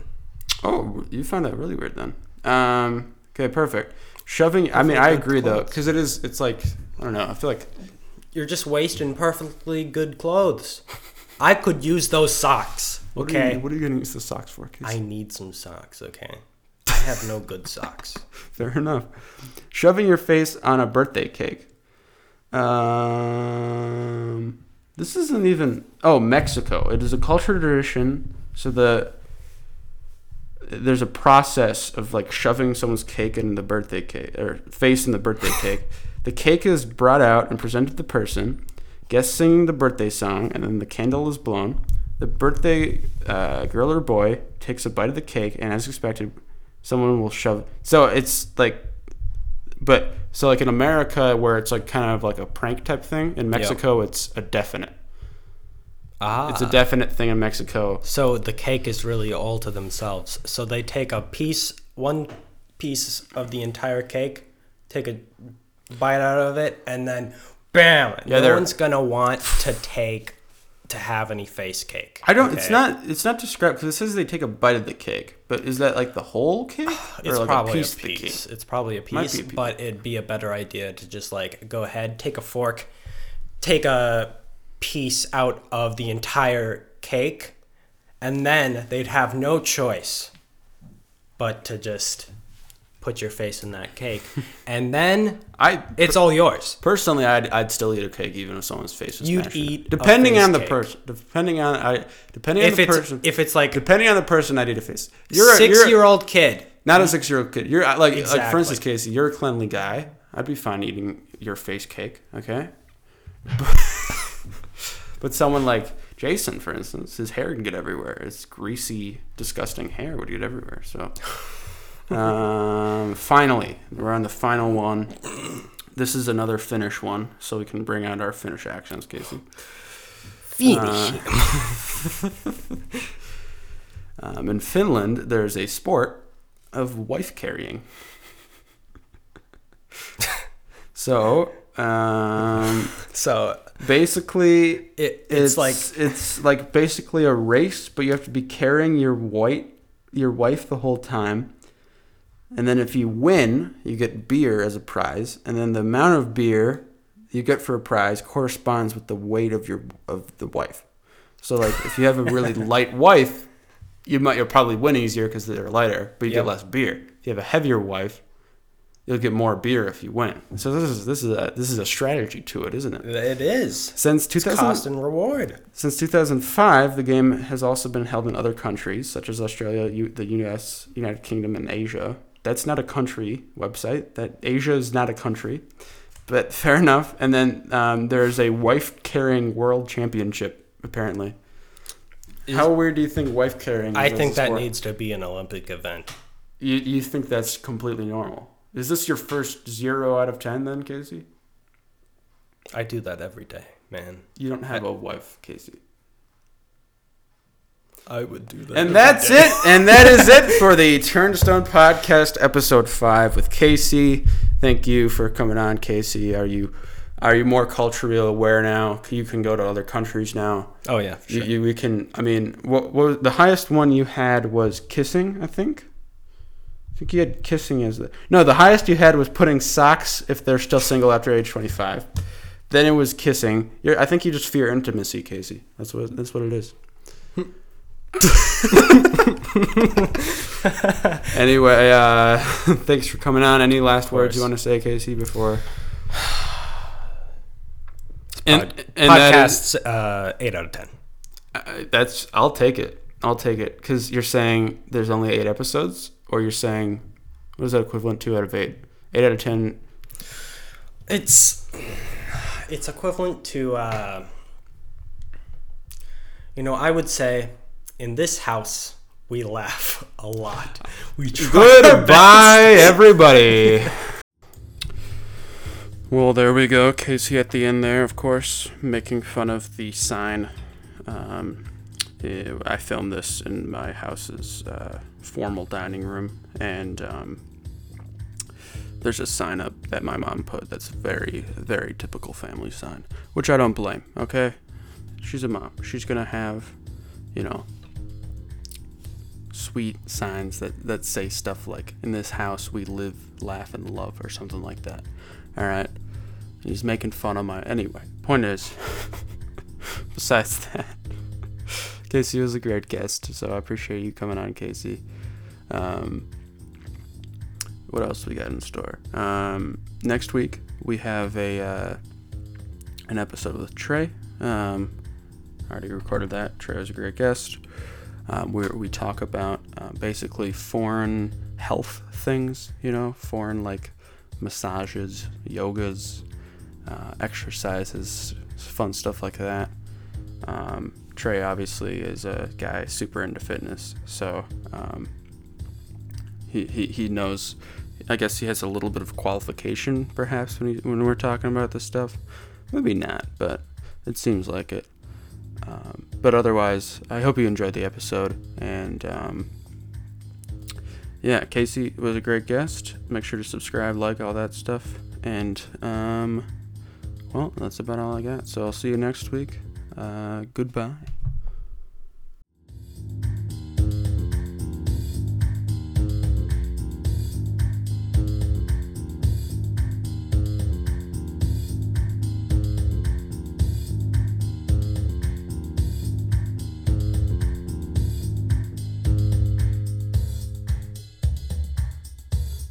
Speaker 1: Oh, you found that really weird then. Um, okay, perfect. Shoving. I mean, I agree though, because it is. It's like I don't know. I feel like
Speaker 2: You're just wasting perfectly good clothes. I could use those socks.
Speaker 1: What Are
Speaker 2: Okay.
Speaker 1: you, what are you gonna use the socks for? Kasey?
Speaker 2: I need some socks. Okay. I have no good socks.
Speaker 1: Fair enough. Shoving your face on a birthday cake. Um, this isn't even. Oh, Mexico. It is a cultural tradition. So the there's a process of like shoving someone's cake in the birthday cake or face in the birthday cake. The cake is brought out and presented to the person, guests singing the birthday song, and then the candle is blown. The birthday uh, girl or boy takes a bite of the cake, and as expected, someone will shove. So it's like, but so like in America, where it's like kind of like a prank type thing. In Mexico, it's a definite.
Speaker 2: Ah.
Speaker 1: It's a definite thing in Mexico.
Speaker 2: So the cake is really all to themselves. So they take a piece, one piece of the entire cake, take a bite out of it, and then bam!
Speaker 1: Yeah,
Speaker 2: no one's gonna want to take to have any face cake.
Speaker 1: I don't. It's not. It's not described because it says they take a bite of the cake. But is that like the whole cake,
Speaker 2: It's
Speaker 1: like
Speaker 2: probably a
Speaker 1: piece
Speaker 2: piece.
Speaker 1: the cake?
Speaker 2: It's probably a piece,
Speaker 1: a piece.
Speaker 2: but it'd be a better idea to just like go ahead, take a fork, take a piece out of the entire cake, and then they'd have no choice but to just put your face in that cake, and then
Speaker 1: I
Speaker 2: it's all yours.
Speaker 1: personally, I'd, I'd still eat a cake even if someone's face was
Speaker 2: You'd
Speaker 1: smashed
Speaker 2: eat
Speaker 1: depending on the
Speaker 2: cake.
Speaker 1: person. Depending on I. Depending on the
Speaker 2: it's
Speaker 1: person.
Speaker 2: if it's like
Speaker 1: depending on the person, I'd eat a face. You're a,
Speaker 2: six
Speaker 1: you're,
Speaker 2: year old kid,
Speaker 1: not a six year old kid. You're like like for instance, Kasey. You're a cleanly guy. I'd be fine eating your face cake. Okay. but someone like Jason, for instance, his hair can get everywhere. His greasy, disgusting hair would get everywhere. So, um, finally, we're on the final one. This is another Finnish one, so we can bring out our Finnish accents, Kasey. Uh, um, in Finland, there's a sport of wife carrying. so, um,
Speaker 2: so
Speaker 1: basically,
Speaker 2: it, it's,
Speaker 1: it's,
Speaker 2: like
Speaker 1: it's like basically a race, but you have to be carrying your white your wife the whole time. And then if you win, you get beer as a prize, and then the amount of beer you get for a prize corresponds with the weight of your of the wife. So like if you have a really light wife, you might you'll probably win easier because they're lighter, but you
Speaker 2: Yep.
Speaker 1: get less beer. If you have a heavier wife, you'll get more beer if you win. So this is this is a this is a strategy to it, isn't it?
Speaker 2: it is
Speaker 1: Since
Speaker 2: it's
Speaker 1: 2000,
Speaker 2: cost and reward.
Speaker 1: since 2005, the game has also been held in other countries, such as Australia, U- the US, United Kingdom, and Asia. That's not a country website. That Asia is not a country, but fair enough. And then um, there's a wife carrying world championship. Apparently, how weird do you think wife carrying?
Speaker 2: I
Speaker 1: is
Speaker 2: think that
Speaker 1: sport?
Speaker 2: needs to be an Olympic event.
Speaker 1: You you think that's completely normal? Is this your first zero out of ten then, Kasey?
Speaker 2: I do that every day, man.
Speaker 1: You don't have a wife, Kasey.
Speaker 2: I would do that.
Speaker 1: And that's it. And that is it for the Turnstone Podcast, episode five with Kasey. Thank you for coming on, Kasey. Are you are you more culturally aware now? You can go to other countries now.
Speaker 2: Oh yeah, for
Speaker 1: You,
Speaker 2: sure.
Speaker 1: you we can. I mean, what, what was, the highest one you had was kissing. I think. I think you had kissing as the no. The highest you had was putting socks if they're still single after age twenty five. Then it was kissing. You're, I think you just fear intimacy, Kasey. That's what that's what it is. anyway, uh, thanks for coming on. Any last words you want to say, Kasey, before?
Speaker 2: Pod-
Speaker 1: and is-
Speaker 2: Podcasts, uh, eight out of ten.
Speaker 1: uh, that's I'll take it. I'll take it because you're saying there's only eight episodes, or you're saying what is that equivalent to out of eight? Eight out of ten.
Speaker 2: It's it's equivalent to uh, you know I would say in this house we laugh a lot. We try
Speaker 1: Goodbye, everybody. Well, there we go. Kasey at the end there, of course, making fun of the sign. Um, eh, I filmed this in my house's uh, formal dining room, and um, there's a sign up that my mom put that's very, very typical family sign, which I don't blame. Okay, she's a mom. She's gonna have, you know, sweet signs that that say stuff like "In this house we live, laugh, and love" or something like that. All right. He's making fun of my. Anyway, point is, besides that, Kasey was a great guest, so I appreciate you coming on, Kasey. Um, what else we got in store? Um, next week we have a uh, an episode with Trey. Um, I already recorded that. Trey was a great guest. Um, where we talk about uh, basically foreign health things, you know, foreign like massages, yogas, uh, exercises, fun stuff like that. Um, Trey obviously is a guy super into fitness, so um, he, he he knows. I guess he has a little bit of qualification, perhaps, when he, when we're talking about this stuff. Maybe not, but it seems like it. Um, but otherwise, I hope you enjoyed the episode. And um, yeah, Kasey was a great guest. Make sure to subscribe, like, all that stuff. And um, well, that's about all I got. So I'll see you next week. Uh, goodbye.